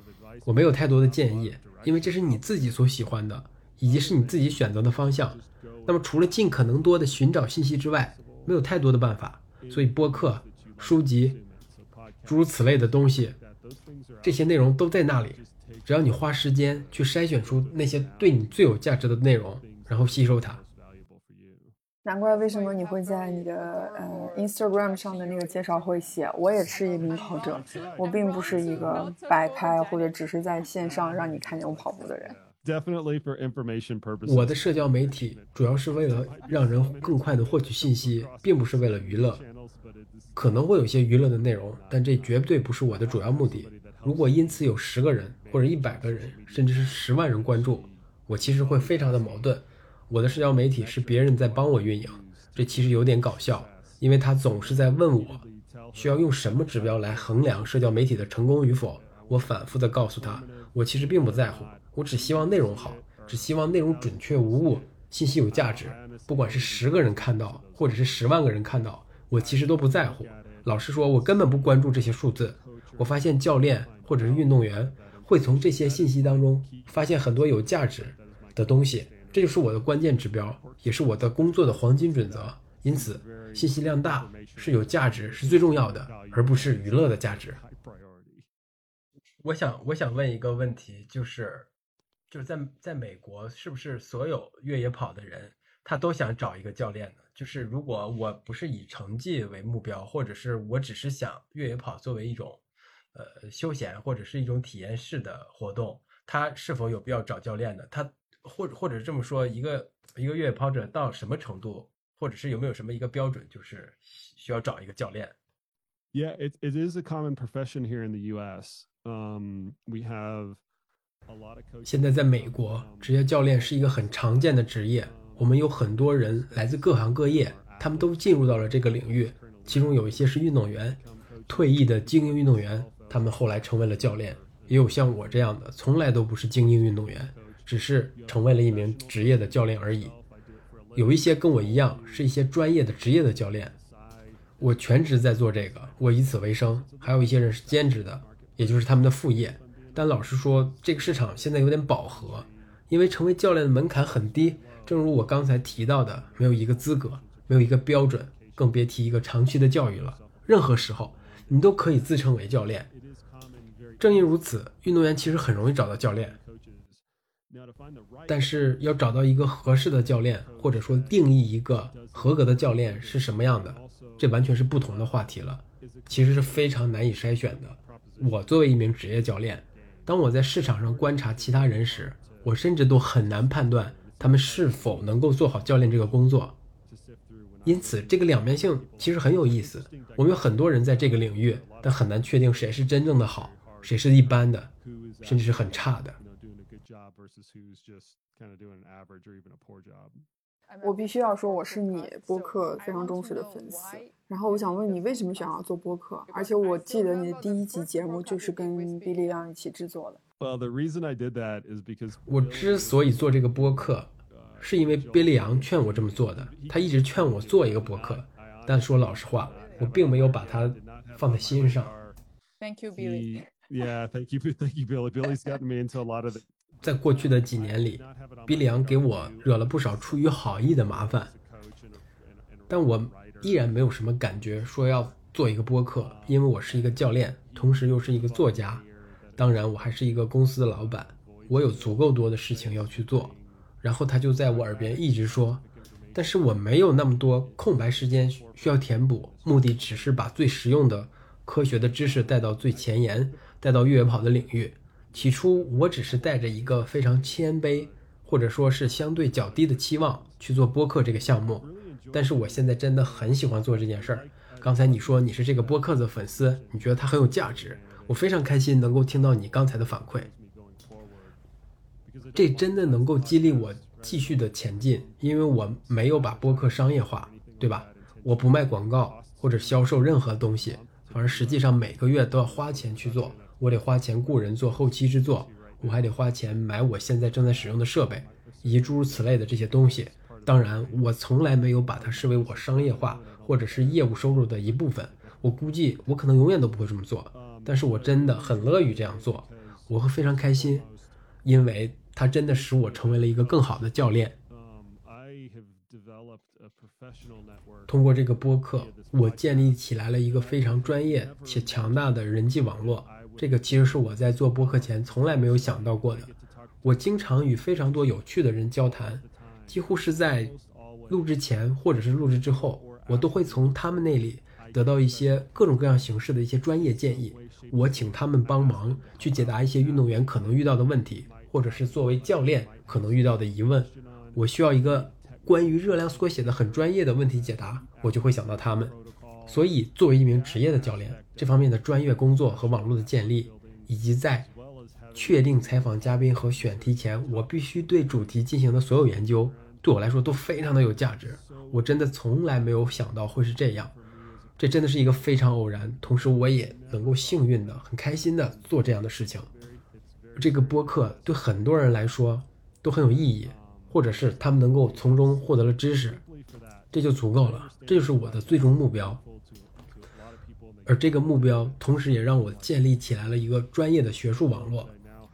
我没有太多的建议，因为这是你自己所喜欢的，以及是你自己选择的方向。那么除了尽可能多的寻找信息之外，没有太多的办法。所以播客、书籍，诸如此类的东西，这些内容都在那里。只要你花时间去筛选出那些对你最有价值的内容，然后吸收它。难怪为什么你会在你的呃 Instagram 上的那个介绍会写，我也是一名跑者，我并不是一个摆拍或者只是在线上让你看见我跑步的人。Definitely for information purposes。我的社交媒体主要是为了让人更快的获取信息，并不是为了娱乐。可能会有些娱乐的内容，但这绝对不是我的主要目的。如果因此有十个人或者一百个人，甚至是十万人关注，我其实会非常的矛盾。我的社交媒体是别人在帮我运营，这其实有点搞笑，因为他总是在问我需要用什么指标来衡量社交媒体的成功与否。我反复的告诉他，我其实并不在乎，我只希望内容好，只希望内容准确无误，信息有价值。不管是十个人看到，或者是十万个人看到，我其实都不在乎。老实说，我根本不关注这些数字。我发现教练或者是运动员会从这些信息当中发现很多有价值的东西。这就是我的关键指标，也是我的工作的黄金准则。因此，信息量大是有价值是最重要的，而不是娱乐的价值。我想，我想问一个问题，就是，就是在在美国，是不是所有越野跑的人他都想找一个教练呢？就是如果我不是以成绩为目标，或者是我只是想越野跑作为一种呃休闲或者是一种体验式的活动，他是否有必要找教练呢？他？或者或者这么说，一个一个越野跑者到什么程度，或者是有没有什么一个标准，就是需要找一个教练？Yeah, it it is a common profession here in the U.S. Um, we have a lot of coaches. 现在在美国，职业教练是一个很常见的职业。我们有很多人来自各行各业，他们都进入到了这个领域。其中有一些是运动员，退役的精英运动员，他们后来成为了教练。也有像我这样的，从来都不是精英运动员。只是成为了一名职业的教练而已。有一些跟我一样是一些专业的职业的教练，我全职在做这个，我以此为生。还有一些人是兼职的，也就是他们的副业。但老实说，这个市场现在有点饱和，因为成为教练的门槛很低。正如我刚才提到的，没有一个资格，没有一个标准，更别提一个长期的教育了。任何时候，你都可以自称为教练。正因如此，运动员其实很容易找到教练。但是要找到一个合适的教练，或者说定义一个合格的教练是什么样的，这完全是不同的话题了。其实是非常难以筛选的。我作为一名职业教练，当我在市场上观察其他人时，我甚至都很难判断他们是否能够做好教练这个工作。因此，这个两面性其实很有意思。我们有很多人在这个领域，但很难确定谁是真正的好，谁是一般的，甚至是很差的。我必须要说，我是你播客非常忠实的粉丝。然后我想问你，为什么想要做播客？而且我记得你的第一集节目就是跟比利亮一起制作的。Well, the reason I did that is because 我之所以做这个播客，是因为 Billy 杨劝我这么做的。他一直劝我做一个播客，但说老实话，我并没有把它放在心上。Thank you, Billy. Yeah, thank you, thank you, Billy. Billy's gotten me into a lot of 在过去的几年里，比里昂给我惹了不少出于好意的麻烦，但我依然没有什么感觉说要做一个播客，因为我是一个教练，同时又是一个作家，当然我还是一个公司的老板，我有足够多的事情要去做。然后他就在我耳边一直说，但是我没有那么多空白时间需要填补，目的只是把最实用的科学的知识带到最前沿，带到越野跑的领域。起初我只是带着一个非常谦卑，或者说是相对较低的期望去做播客这个项目，但是我现在真的很喜欢做这件事儿。刚才你说你是这个播客的粉丝，你觉得它很有价值，我非常开心能够听到你刚才的反馈，这真的能够激励我继续的前进，因为我没有把播客商业化，对吧？我不卖广告或者销售任何东西，反而实际上每个月都要花钱去做。我得花钱雇人做后期制作，我还得花钱买我现在正在使用的设备，以及诸如此类的这些东西。当然，我从来没有把它视为我商业化或者是业务收入的一部分。我估计我可能永远都不会这么做，但是我真的很乐于这样做，我会非常开心，因为它真的使我成为了一个更好的教练。通过这个播客，我建立起来了一个非常专业且强大的人际网络。这个其实是我在做播客前从来没有想到过的。我经常与非常多有趣的人交谈，几乎是在录制前或者是录制之后，我都会从他们那里得到一些各种各样形式的一些专业建议。我请他们帮忙去解答一些运动员可能遇到的问题，或者是作为教练可能遇到的疑问。我需要一个关于热量缩写的很专业的问题解答，我就会想到他们。所以，作为一名职业的教练，这方面的专业工作和网络的建立，以及在确定采访嘉宾和选题前，我必须对主题进行的所有研究，对我来说都非常的有价值。我真的从来没有想到会是这样，这真的是一个非常偶然，同时我也能够幸运的、很开心的做这样的事情。这个播客对很多人来说都很有意义，或者是他们能够从中获得了知识，这就足够了。这就是我的最终目标。而这个目标，同时也让我建立起来了一个专业的学术网络，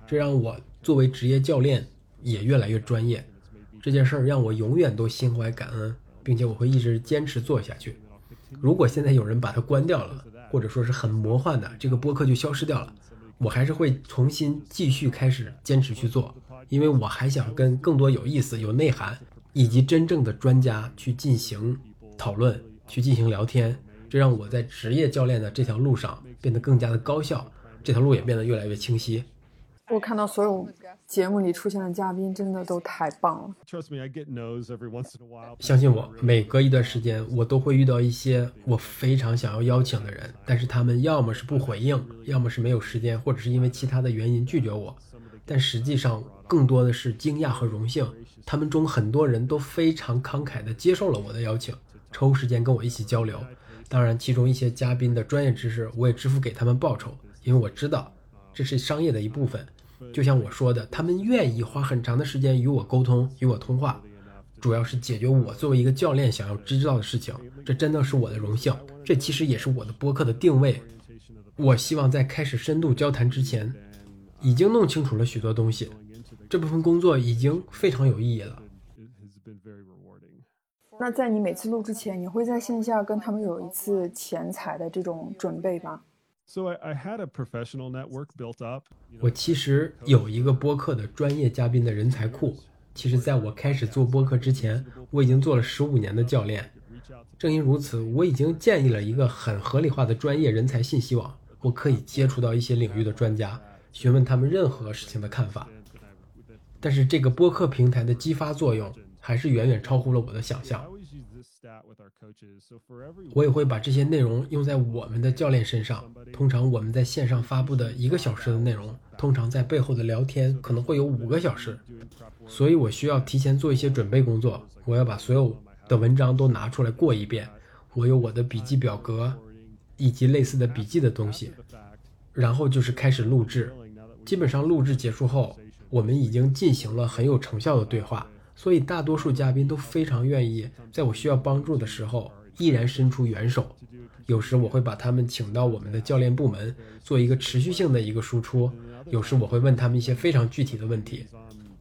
这让我作为职业教练也越来越专业。这件事儿让我永远都心怀感恩，并且我会一直坚持做下去。如果现在有人把它关掉了，或者说是很魔幻的这个播客就消失掉了，我还是会重新继续开始坚持去做，因为我还想跟更多有意思、有内涵以及真正的专家去进行讨论，去进行聊天。这让我在职业教练的这条路上变得更加的高效，这条路也变得越来越清晰。我看到所有节目里出现的嘉宾真的都太棒了。相信我，每隔一段时间，我都会遇到一些我非常想要邀请的人，但是他们要么是不回应，要么是没有时间，或者是因为其他的原因拒绝我。但实际上，更多的是惊讶和荣幸。他们中很多人都非常慷慨地接受了我的邀请，抽时间跟我一起交流。当然，其中一些嘉宾的专业知识，我也支付给他们报酬，因为我知道这是商业的一部分。就像我说的，他们愿意花很长的时间与我沟通、与我通话，主要是解决我作为一个教练想要知道的事情。这真的是我的荣幸，这其实也是我的播客的定位。我希望在开始深度交谈之前，已经弄清楚了许多东西，这部分工作已经非常有意义了。那在你每次录之前，你会在线下跟他们有一次前采的这种准备吗？So I had a professional network built up. 我其实有一个播客的专业嘉宾的人才库。其实，在我开始做播客之前，我已经做了十五年的教练。正因如此，我已经建立了一个很合理化的专业人才信息网。我可以接触到一些领域的专家，询问他们任何事情的看法。但是，这个播客平台的激发作用。还是远远超乎了我的想象。我也会把这些内容用在我们的教练身上。通常我们在线上发布的一个小时的内容，通常在背后的聊天可能会有五个小时，所以我需要提前做一些准备工作。我要把所有的文章都拿出来过一遍，我有我的笔记表格以及类似的笔记的东西，然后就是开始录制。基本上录制结束后，我们已经进行了很有成效的对话。所以，大多数嘉宾都非常愿意在我需要帮助的时候依然伸出援手。有时我会把他们请到我们的教练部门，做一个持续性的一个输出。有时我会问他们一些非常具体的问题，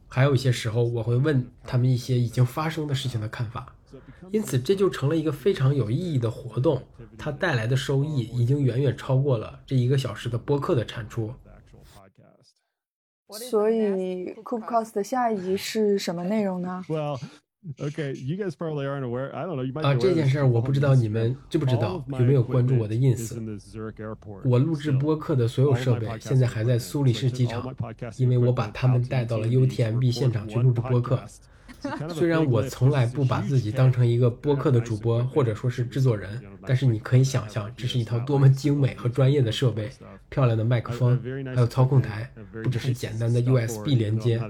还有一些时候我会问他们一些已经发生的事情的看法。因此，这就成了一个非常有意义的活动。它带来的收益已经远远超过了这一个小时的播客的产出。所以 Coop Cost 的下一集是什么内容呢？<laughs> Well, okay, you guys probably aren't aware. I don't know. You might. 啊，这件事儿我不知道你们知不知道，有没有关注我的 ins？<laughs> 我录制播客的所有设备现在还在苏黎世机场，因为我把他们带到了 UTMB 现场去录制播客。虽然我从来不把自己当成一个播客的主播或者说是制作人，但是你可以想象，这是一套多么精美和专业的设备，漂亮的麦克风，还有操控台，不只是简单的 USB 连接。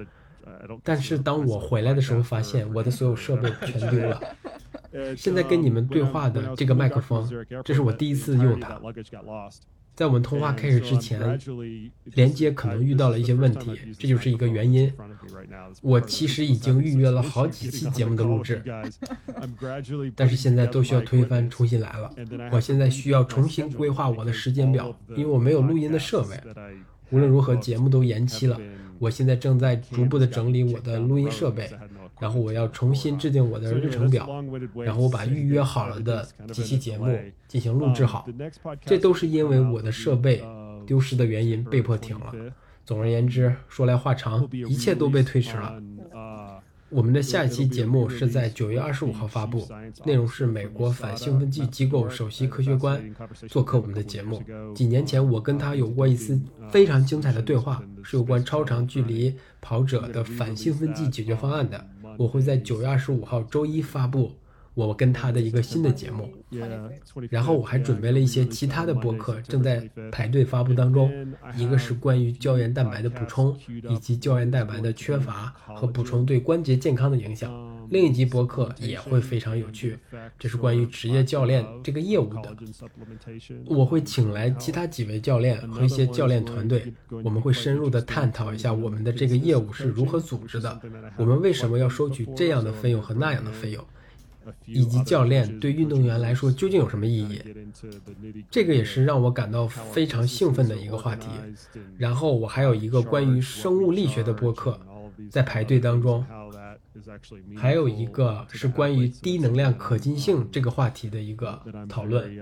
但是当我回来的时候，发现我的所有设备全丢了。<laughs> 现在跟你们对话的这个麦克风，这是我第一次用它。在我们通话开始之前，连接可能遇到了一些问题，这就是一个原因。我其实已经预约了好几期节目的录制，但是现在都需要推翻，重新来了。我现在需要重新规划我的时间表，因为我没有录音的设备。无论如何，节目都延期了。我现在正在逐步的整理我的录音设备，然后我要重新制定我的日程表，然后我把预约好了的几期节目进行录制好。这都是因为我的设备丢失的原因被迫停了。总而言之，说来话长，一切都被推迟了。我们的下一期节目是在九月二十五号发布，内容是美国反兴奋剂机构首席科学官做客我们的节目。几年前，我跟他有过一次非常精彩的对话，是有关超长距离跑者的反兴奋剂解决方案的。我会在九月二十五号周一发布。我跟他的一个新的节目，然后我还准备了一些其他的播客，正在排队发布当中。一个是关于胶原蛋白的补充，以及胶原蛋白的缺乏和补充对关节健康的影响。另一集播客也会非常有趣，这是关于职业教练这个业务的。我会请来其他几位教练和一些教练团队，我们会深入的探讨一下我们的这个业务是如何组织的，我们为什么要收取这样的费用和那样的费用。以及教练对运动员来说究竟有什么意义？这个也是让我感到非常兴奋的一个话题。然后我还有一个关于生物力学的播客在排队当中，还有一个是关于低能量可进性这个话题的一个讨论。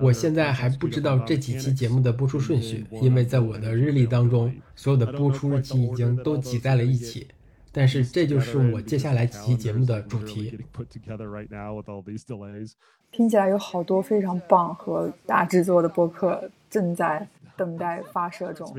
我现在还不知道这几期节目的播出顺序，因为在我的日历当中，所有的播出日期已经都挤在了一起。但是这就是我接下来几期节目的主题。听起来有好多非常棒和大制作的播客正在等待发射中。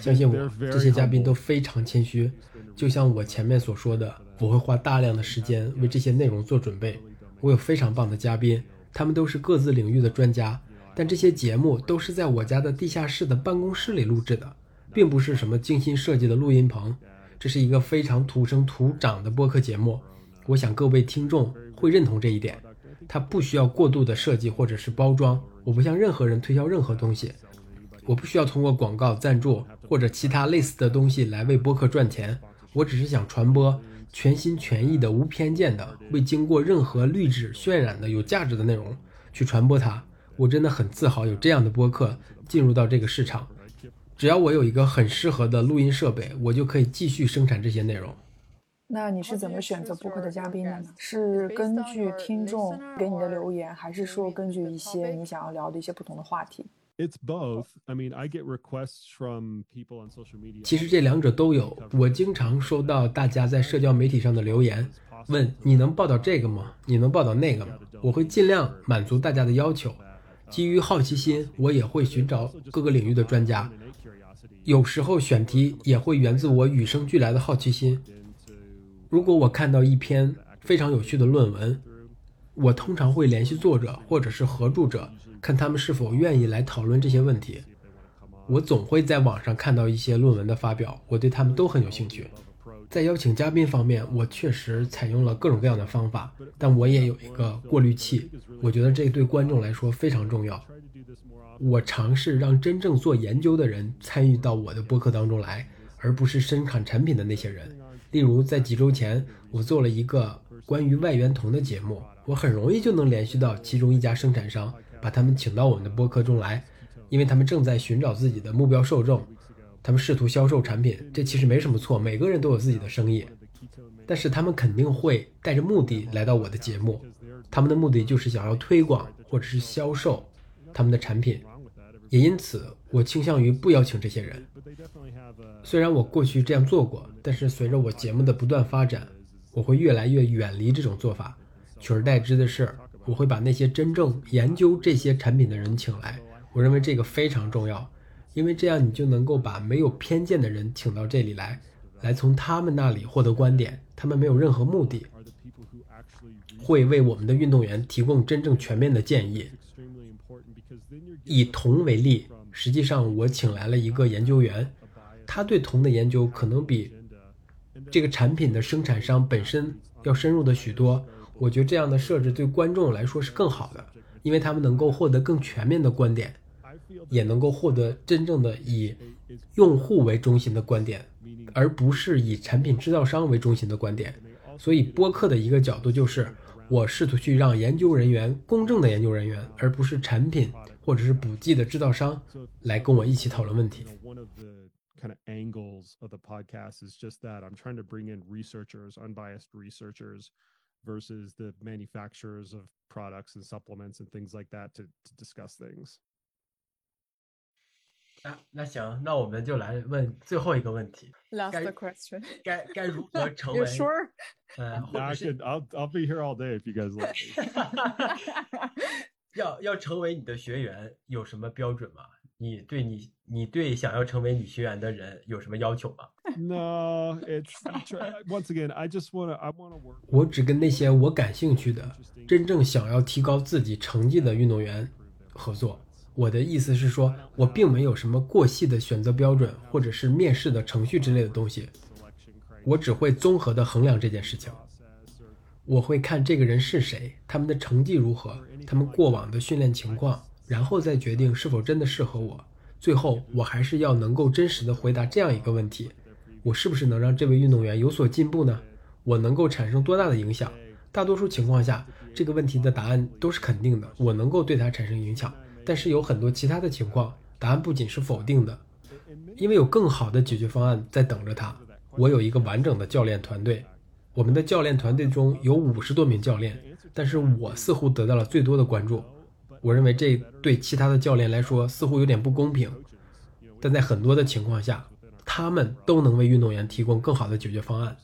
相信我，这些嘉宾都非常谦虚。就像我前面所说的，我会花大量的时间为这些内容做准备。我有非常棒的嘉宾，他们都是各自领域的专家。但这些节目都是在我家的地下室的办公室里录制的，并不是什么精心设计的录音棚。这是一个非常土生土长的播客节目，我想各位听众会认同这一点。它不需要过度的设计或者是包装，我不向任何人推销任何东西，我不需要通过广告赞助或者其他类似的东西来为播客赚钱。我只是想传播全心全意的、无偏见的、未经过任何滤纸渲染的有价值的内容去传播它。我真的很自豪有这样的播客进入到这个市场。只要我有一个很适合的录音设备，我就可以继续生产这些内容。那你是怎么选择播客的嘉宾的呢？是根据听众给你的留言，还是说根据一些你想要聊的一些不同的话题？It's both. I mean, I get requests from people on social media. 其实这两者都有。我经常收到大家在社交媒体上的留言，问你能报道这个吗？你能报道那个吗？我会尽量满足大家的要求。基于好奇心，我也会寻找各个领域的专家。有时候选题也会源自我与生俱来的好奇心。如果我看到一篇非常有趣的论文，我通常会联系作者或者是合著者，看他们是否愿意来讨论这些问题。我总会在网上看到一些论文的发表，我对他们都很有兴趣。在邀请嘉宾方面，我确实采用了各种各样的方法，但我也有一个过滤器，我觉得这对观众来说非常重要。我尝试让真正做研究的人参与到我的播客当中来，而不是生产产品的那些人。例如，在几周前，我做了一个关于外源酮的节目，我很容易就能联系到其中一家生产商，把他们请到我们的播客中来，因为他们正在寻找自己的目标受众，他们试图销售产品，这其实没什么错，每个人都有自己的生意，但是他们肯定会带着目的来到我的节目，他们的目的就是想要推广或者是销售他们的产品。也因此，我倾向于不邀请这些人。虽然我过去这样做过，但是随着我节目的不断发展，我会越来越远离这种做法。取而代之的是，我会把那些真正研究这些产品的人请来。我认为这个非常重要，因为这样你就能够把没有偏见的人请到这里来，来从他们那里获得观点。他们没有任何目的，会为我们的运动员提供真正全面的建议。以铜为例，实际上我请来了一个研究员，他对铜的研究可能比这个产品的生产商本身要深入的许多。我觉得这样的设置对观众来说是更好的，因为他们能够获得更全面的观点，也能够获得真正的以用户为中心的观点，而不是以产品制造商为中心的观点。所以播客的一个角度就是，我试图去让研究人员公正的研究人员，而不是产品。或者是补剂的制造商来跟我一起讨论问题。kind of angles of the podcast is just that I'm trying to bring in researchers, unbiased researchers, versus the manufacturers of products and supplements and things like that to, to discuss things. 啊，那行，那我们就来问最后一个问题。 Last 该 question. 该该如何成 You 为 sure? <laughs> 呃，或 Yeah, 者 I 是 could, <laughs> I'll, I'll be here all day if you guys let me. <laughs> 要要成为你的学员有什么标准吗？ 你对你你对想要成为女学员的人有什么要求吗？<laughs> no, it's once again, I just want to, I want to work. <laughs> 我只跟那些我感兴趣的、真正想要提高自己成绩的运动员合作。我的意思是说，我并没有什么过细的选择标准，或者是面试的程序之类的东西。我只会综合的衡量这件事情。我会看这个人是谁，他们的成绩如何，他们过往的训练情况，然后再决定是否真的适合我。最后，我还是要能够真实的回答这样一个问题：我是不是能让这位运动员有所进步呢？我能够产生多大的影响？大多数情况下，这个问题的答案都是肯定的，我能够对他产生影响。但是有很多其他的情况，答案不仅是否定的，因为有更好的解决方案在等着他。我有一个完整的教练团队，我们的教练团队中有五十多名教练，但是我似乎得到了最多的关注。我认为这对其他的教练来说似乎有点不公平，但在很多的情况下，他们都能为运动员提供更好的解决方案。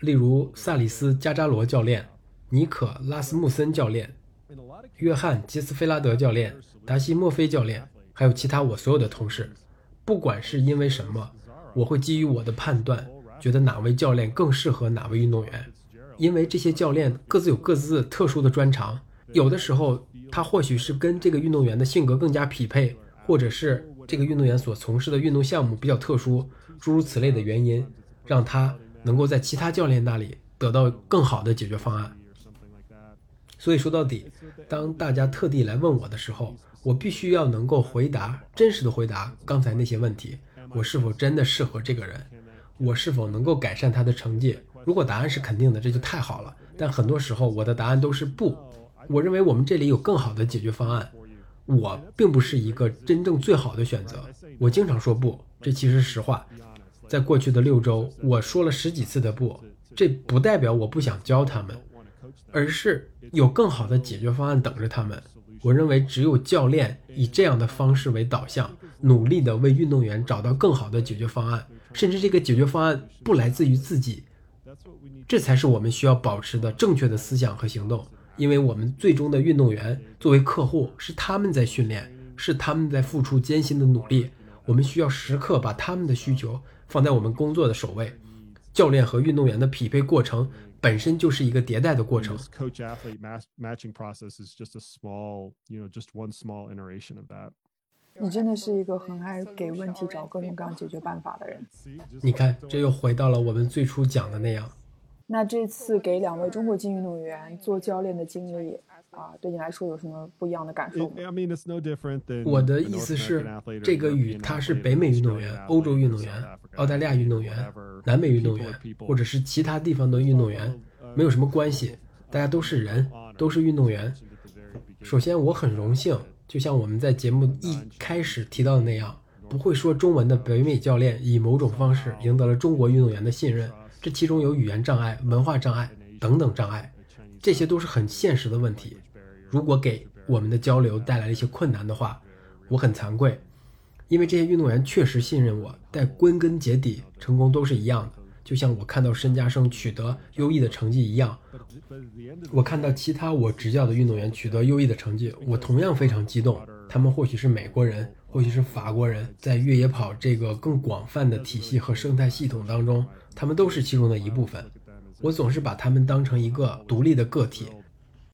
例如，萨里斯·加扎罗教练、尼可·拉斯穆森教练、约翰·吉斯菲拉德教练、达西·墨菲教练，还有其他我所有的同事，不管是因为什么，我会基于我的判断，觉得哪位教练更适合哪位运动员，因为这些教练各自有各自特殊的专长，有的时候他或许是跟这个运动员的性格更加匹配，或者是这个运动员所从事的运动项目比较特殊，诸如此类的原因，让他能够在其他教练那里得到更好的解决方案。所以说到底，当大家特地来问我的时候，我必须要能够回答真实的回答刚才那些问题：我是否真的适合这个人？我是否能够改善他的成绩？如果答案是肯定的，这就太好了。但很多时候我的答案都是不。我认为我们这里有更好的解决方案。我并不是一个真正最好的选择。我经常说不，这其实是实话。在过去的六周，我说了十几次的不，这不代表我不想教他们，而是有更好的解决方案等着他们。我认为只有教练以这样的方式为导向，努力的为运动员找到更好的解决方案，甚至这个解决方案不来自于自己，这才是我们需要保持的正确的思想和行动。因为我们最终的运动员作为客户，是他们在训练，是他们在付出艰辛的努力。我们需要时刻把他们的需求放在我们工作的首位。教练和运动员的匹配过程本身就是一个迭代的过程。Coach athlete match, matching process is just a small, you know, just one small iteration of that. 你真的是一个很爱给问题找各种各样解决办法的人。<laughs> 你看，这又回到了我们最初讲的那样。那这次给两位中国籍运动员做教练的经历啊，对你来说有什么不一样的感受吗？I mean, it's no different than 我的意思是这个与他是北美运动员、欧洲运动员澳大利亚运动员、南美运动员或者是其他地方的运动员，没有什么关系，大家都是人，都是运动员。首先，我很荣幸，就像我们在节目一开始提到的那样，不会说中文的北美教练以某种方式赢得了中国运动员的信任，这其中有语言障碍、文化障碍等等障碍，这些都是很现实的问题。如果给我们的交流带来了一些困难的话，我很惭愧，因为这些运动员确实信任我，但归根结底，成功都是一样的。就像我看到申嘉生取得优异的成绩一样，我看到其他我执教的运动员取得优异的成绩，我同样非常激动。他们或许是美国人，或许是法国人，在越野跑这个更广泛的体系和生态系统当中，他们都是其中的一部分。我总是把他们当成一个独立的个体。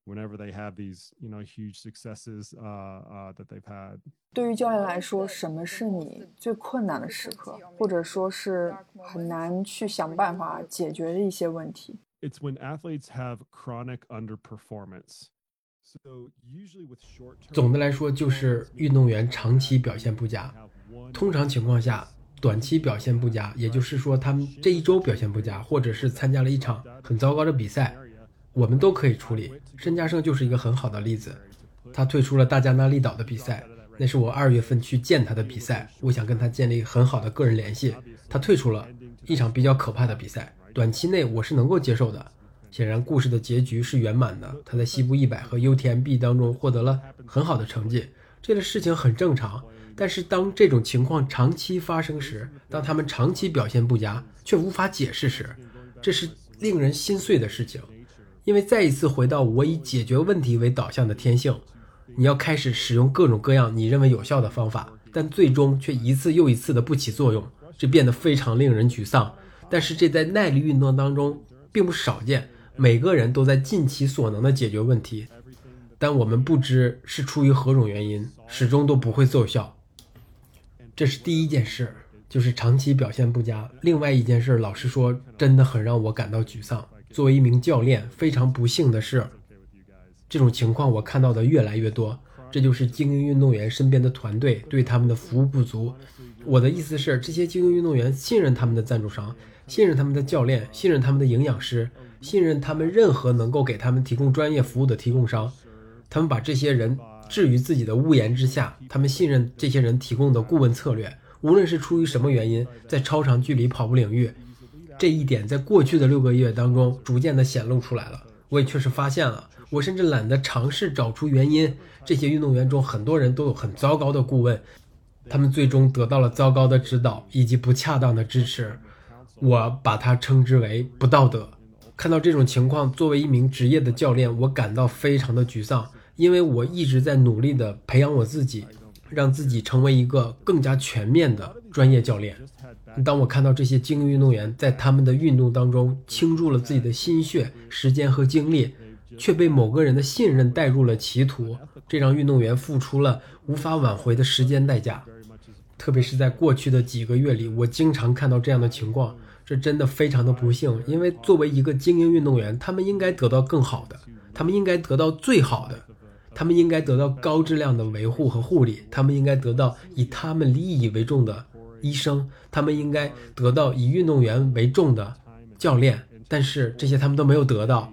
Whenever they have these, you know, huge successes uh, uh, that they've had. 对于教练来说，什么是你最困难的时刻，或者说是很难去想办法解决的一些问题？It's when athletes have chronic underperformance. So usually with short 总的来说，就是运动员长期表现不佳。通常情况下，短期表现不佳，也就是说他们这一周表现不佳，或者是参加了一场很糟糕的比赛，我们都可以处理。申嘉盛就是一个很好的例子，他退出了大加那利岛的比赛，那是我二月份去见他的比赛，我想跟他建立很好的个人联系。他退出了一场比较可怕的比赛，短期内我是能够接受的。显然，故事的结局是圆满的。他在西部一百和 UTMB 当中获得了很好的成绩，这个事情很正常。但是，当这种情况长期发生时，当他们长期表现不佳却无法解释时，这是令人心碎的事情。因为再一次回到我以解决问题为导向的天性，你要开始使用各种各样你认为有效的方法，但最终却一次又一次的不起作用，这变得非常令人沮丧。但是这在耐力运动当中并不少见。每个人都在尽其所能的解决问题，但我们不知是出于何种原因，始终都不会奏效。这是第一件事，就是长期表现不佳。另外一件事，老实说，真的很让我感到沮丧。作为一名教练，非常不幸的是，这种情况我看到的越来越多。这就是精英运动员身边的团队对他们的服务不足。我的意思是，这些精英运动员信任他们的赞助商，信任他们的教练，信任他们的营养师。信任他们任何能够给他们提供专业服务的提供商，他们把这些人置于自己的屋檐之下，他们信任这些人提供的顾问策略，无论是出于什么原因，在超长距离跑步领域，这一点在过去的六个月当中逐渐的显露出来了。我也确实发现了，我甚至懒得尝试找出原因。这些运动员中很多人都有很糟糕的顾问，他们最终得到了糟糕的指导以及不恰当的支持，我把它称之为不道德。看到这种情况，作为一名职业的教练，我感到非常的沮丧，因为我一直在努力的培养我自己，让自己成为一个更加全面的专业教练。当我看到这些精英运动员在他们的运动当中倾注了自己的心血、时间和精力，却被某个人的信任带入了歧途，这让运动员付出了无法挽回的时间代价。特别是在过去的几个月里，我经常看到这样的情况。这真的非常的不幸，因为作为一个精英运动员，他们应该得到更好的，他们应该得到最好的，他们应该得到高质量的维护和护理，他们应该得到以他们利益为重的医生，他们应该得到以运动员为重的教练，但是这些他们都没有得到。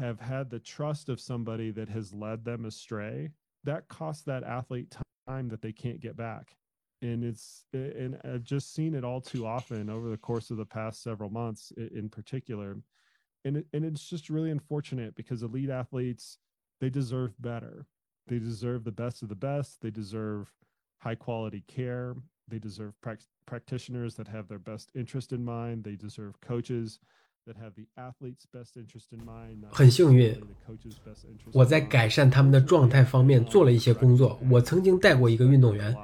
Have had the trust of somebody that has led them astray. That costs that athlete time that they can't get back. and it's and I've just seen it all too often over the course of the past several months in particular and it, and it's just really unfortunate because elite athletes they deserve better they deserve the best of the best they deserve high quality care they deserve pra- practitioners that have their best interest in mind they deserve coaches that have the athlete's best interest in mind 很幸运我在改善他们的状态方面做了一些工作我曾经带过一个运动员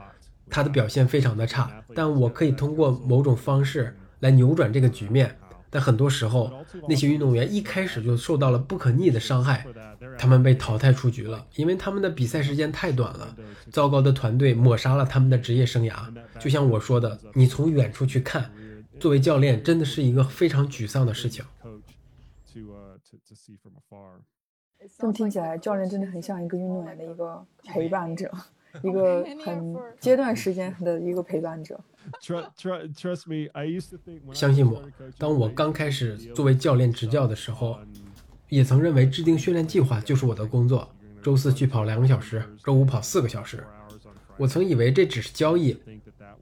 他的表现非常的差，但我可以通过某种方式来扭转这个局面。 但很多时候，那些运动员一开始就受到了不可逆的伤害，他们被淘汰出局了，因为他们的比赛时间太短了。糟糕的团队抹杀了他们的职业生涯。就像我说的，你从远处去看，作为教练真的是一个非常沮丧的事情。这么听起来，教练真的很像一个运动员的一个陪伴者。一个 <laughs> 很阶段时间的一个陪伴者。相信我，当我刚开始作为教练执教的时候，也曾认为制定训练计划就是我的工作。周四去跑两个小时，周五跑四个小时。我曾以为这只是交易，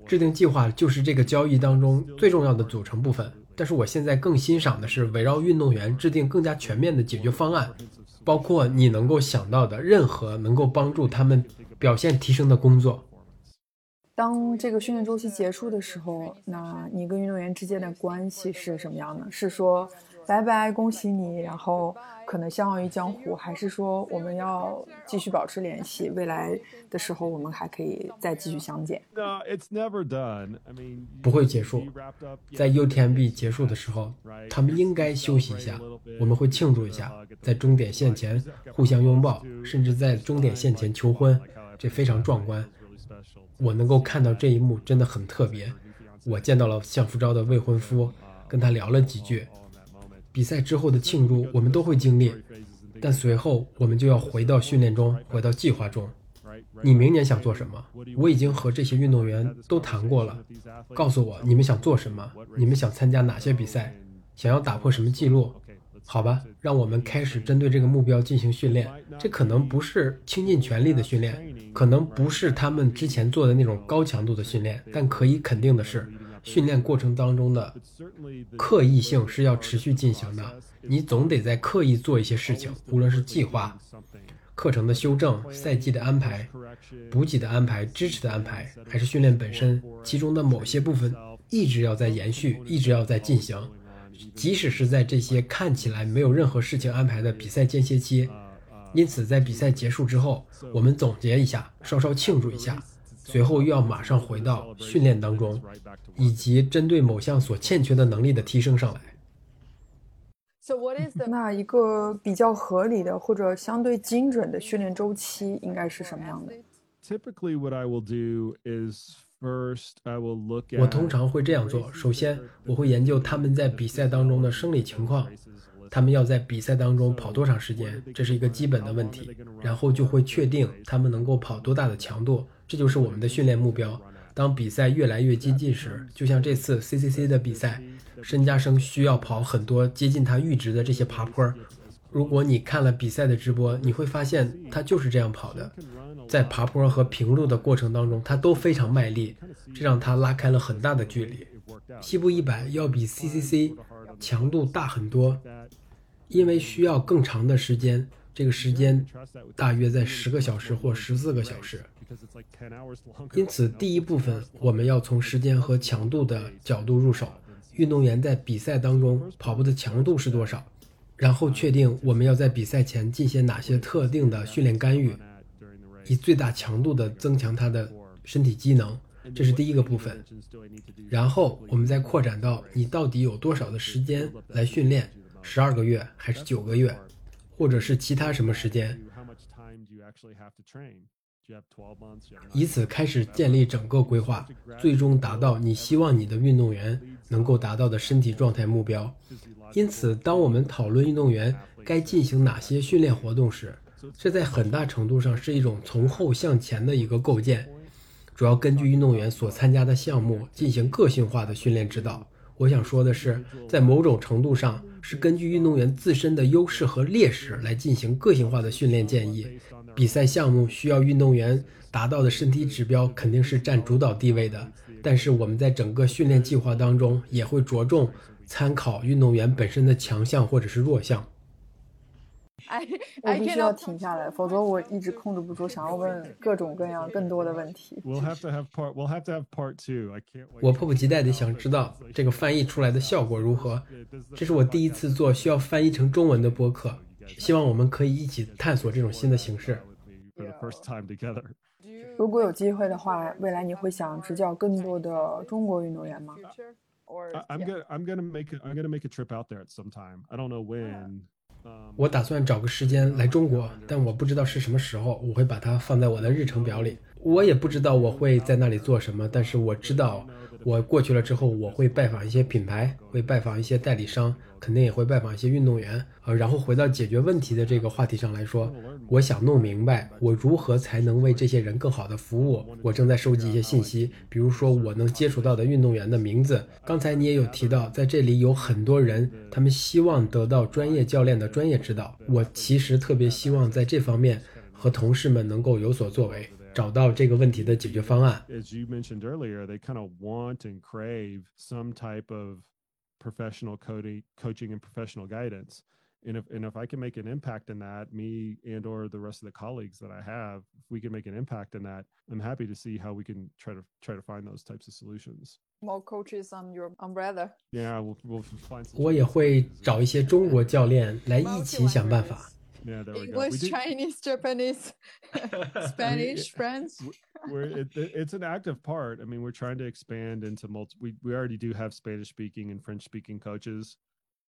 制定计划就是这个交易当中最重要的组成部分。但是我现在更欣赏的是围绕运动员制定更加全面的解决方案，包括你能够想到的任何能够帮助他们。表现提升的工作。当这个训练周期结束的时候，那你跟运动员之间的关系是什么样的？是说拜拜，恭喜你，然后可能相忘于江湖，还是说我们要继续保持联系？未来的时候，我们还可以再继续相见。不会结束。在 UTMB 结束的时候，他们应该休息一下，我们会庆祝一下，在终点线前互相拥抱，甚至在终点线前求婚。这非常壮观，我能够看到这一幕真的很特别。我见到了向福昭的未婚夫，跟他聊了几句。比赛之后的庆祝我们都会经历，但随后我们就要回到训练中，回到计划中。你明年想做什么？我已经和这些运动员都谈过了，告诉我你们想做什么，你们想参加哪些比赛，想要打破什么记录。好吧，让我们开始针对这个目标进行训练。这可能不是倾尽全力的训练，可能不是他们之前做的那种高强度的训练，但可以肯定的是，训练过程当中的刻意性是要持续进行的。你总得在刻意做一些事情，无论是计划、课程的修正、赛季的安排、补给的安排、支持的安排，还是训练本身，其中的某些部分一直要在延续，一直要在进行。即使是在这些看起来没有任何事情安排的比赛间歇期，因此在比赛结束之后，我们总结一下，稍稍庆祝一下，随后又要马上回到训练当中，以及针对某项所欠缺的能力的提升上来。那一个比较合理的或者相对精准的训练周期应该是什么样的？Typically, what I will do is. First, 我通常会这样做。首先，我会研究他们在比赛当中的生理情况，他们要在比赛当中跑多长时间，这是一个基本的问题。然后就会确定他们能够跑多大的强度，这就是我们的训练目标。当比赛越来越接近时，就像这次 CCC 的比赛，申嘉生需要跑很多接近他阈值的这些爬坡。如果你看了比赛的直播，你会发现他就是这样跑的。在爬坡和平路的过程当中，他都非常卖力，这让他拉开了很大的距离。西部一百要比 CCC 强度大很多，因为需要更长的时间，这个时间大约在十个小时或十四个小时。因此，第一部分我们要从时间和强度的角度入手，运动员在比赛当中跑步的强度是多少，然后确定我们要在比赛前进行哪些特定的训练干预。以最大强度的增强他的身体机能，这是第一个部分。然后我们再扩展到你到底有多少的时间来训练，十二个月还是九个月，或者是其他什么时间，以此开始建立整个规划，最终达到你希望你的运动员能够达到的身体状态目标。因此，当我们讨论运动员该进行哪些训练活动时，这在很大程度上是一种从后向前的一个构建，主要根据运动员所参加的项目进行个性化的训练指导。我想说的是，在某种程度上是根据运动员自身的优势和劣势来进行个性化的训练建议。比赛项目需要运动员达到的身体指标肯定是占主导地位的，但是我们在整个训练计划当中也会着重参考运动员本身的强项或者是弱项。我必须要停下来，否则我一直控制不住，想要问各种各样更多的问题。我迫不及待地想知道这个翻译出来的效果如何。这是我第一次做需要翻译成中文的播客，希望我们可以一起探索这种新的形式。如果有机会的话，未来你会想执教更多的中国运动员吗？I'm gonna I'm gonna make I'm gonna make a trip out there at some time. I don't know when. 我打算找个时间来中国，但我不知道是什么时候。我会把它放在我的日程表里。我也不知道我会在那里做什么，但是我知道，我过去了之后，我会拜访一些品牌，会拜访一些代理商。肯定也会拜访一些运动员，呃，然后回到解决问题的这个话题上来说，我想弄明白我如何才能为这些人更好的服务。我正在收集一些信息，比如说我能接触到的运动员的名字。刚才你也有提到，在这里有很多人，他们希望得到专业教练的专业指导。我其实特别希望在这方面和同事们能够有所作为，找到这个问题的解决方案。professional coaching, coaching and professional guidance. And if and if I can make an impact in that, me and or the rest of the colleagues that I have, if we can make an impact in that, I'm happy to see how we can try to try to find those types of solutions. More coaches on your umbrella. Yeah, we'll we'll find. <laughs> 我也会找一些中国教练来一起想办法。yeah, there English, Chinese, Japanese, <laughs> <laughs> Spanish, French. we're it, it's an active part. I mean, we're trying to expand into multi. We we already do have Spanish speaking and French speaking coaches.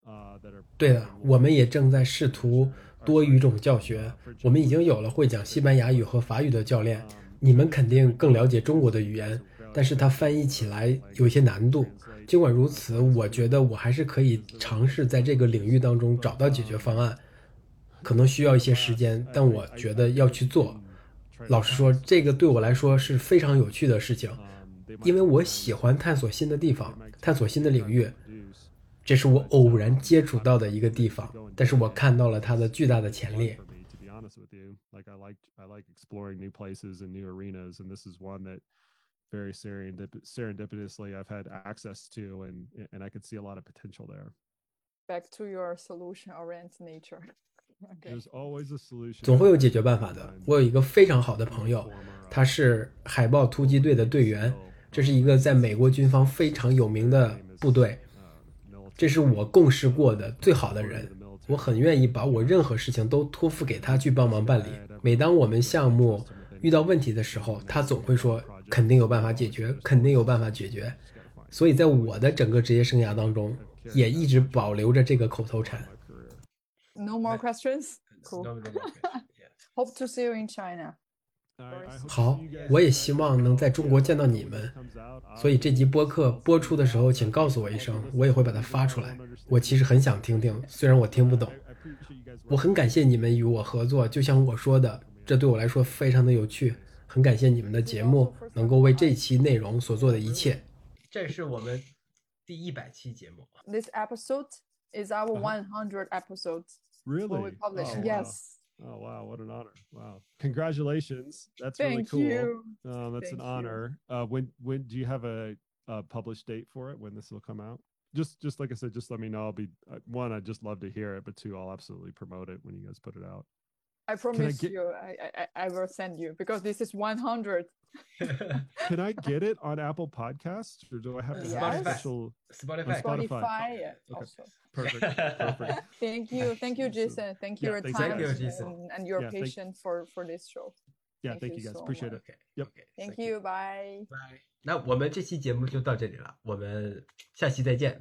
Uh, 对的，我们也正在试图多语种教学。我们已经有了会讲西班牙语和法语的教练。你们肯定更了解中国的语言，但是它翻译起来有些难度。尽管如此，我觉得我还是可以尝试在这个领域当中找到解决方案。可能需要一些时间，但我觉得要去做。老实说，这个对我来说是非常有趣的事情，因为我喜欢探索新的地方，探索新的领域。这是我偶然接触到的一个地方，但是我看到了它的巨大的潜力。to be honest with you. Like I like I like exploring new places and new arenas, and this is one that very serendip- serendipitously I've had access to, and and I could see a lot of potential there. Back to your solution-oriented nature. Okay. There's always a solution. 总会有解决办法的。我有一个非常好的朋友，他是海豹突击队的队员，这是一个在美国军方非常有名的部队，这是我共事过的最好的人。我很愿意把我任何事情都托付给他去帮忙办理。每当我们项目遇到问题的时候，他总会说肯定有办法解决，肯定有办法解决。所以在我的整个职业生涯当中，也一直保留着这个口头禅。No more questions. Cool. <laughs> Hope to see you in China. 好，我也希望能在中国见到你们。所以这集播客播出的时候，请告诉我一声，我也会把它发出来。我其实很想听听，虽然我听不懂。我很感谢你们与我合作，就像我说的，这对我来说非常的有趣。很感谢你们的节目能够为这期内容所做的一切。这是我们第一百期节目。This episode is our one hundred episodes Really? when we publish. Oh, wow. yes. Oh wow, what an honor! Wow, congratulations. That's really Thank cool. you. Um, that's Thank an honor. Uh, when when do you have a, a published date for it? When this will come out? Just just like I said, just let me know. I'll be uh, one. I'd just love to hear it, but two, I'll absolutely promote it when you guys put it out. I promise get- you, I, I I will send you because this is 100. Can I get it on Apple Podcasts, or do I have to have a Yes. special? Spotify. Spotify. Spotify Okay. also. Perfect. Perfect. <laughs> Thank you, thank you, Awesome. Jason. Thank you Yeah, your thank time you, and- Jason. and, and your Yeah, thank- patience for for this show. Yeah, Thank thank you you guys. so Appreciate much. it. OK Yep. OK Thank you. Bye. 拜。那我们这期节目就到这里了，我们下期再见。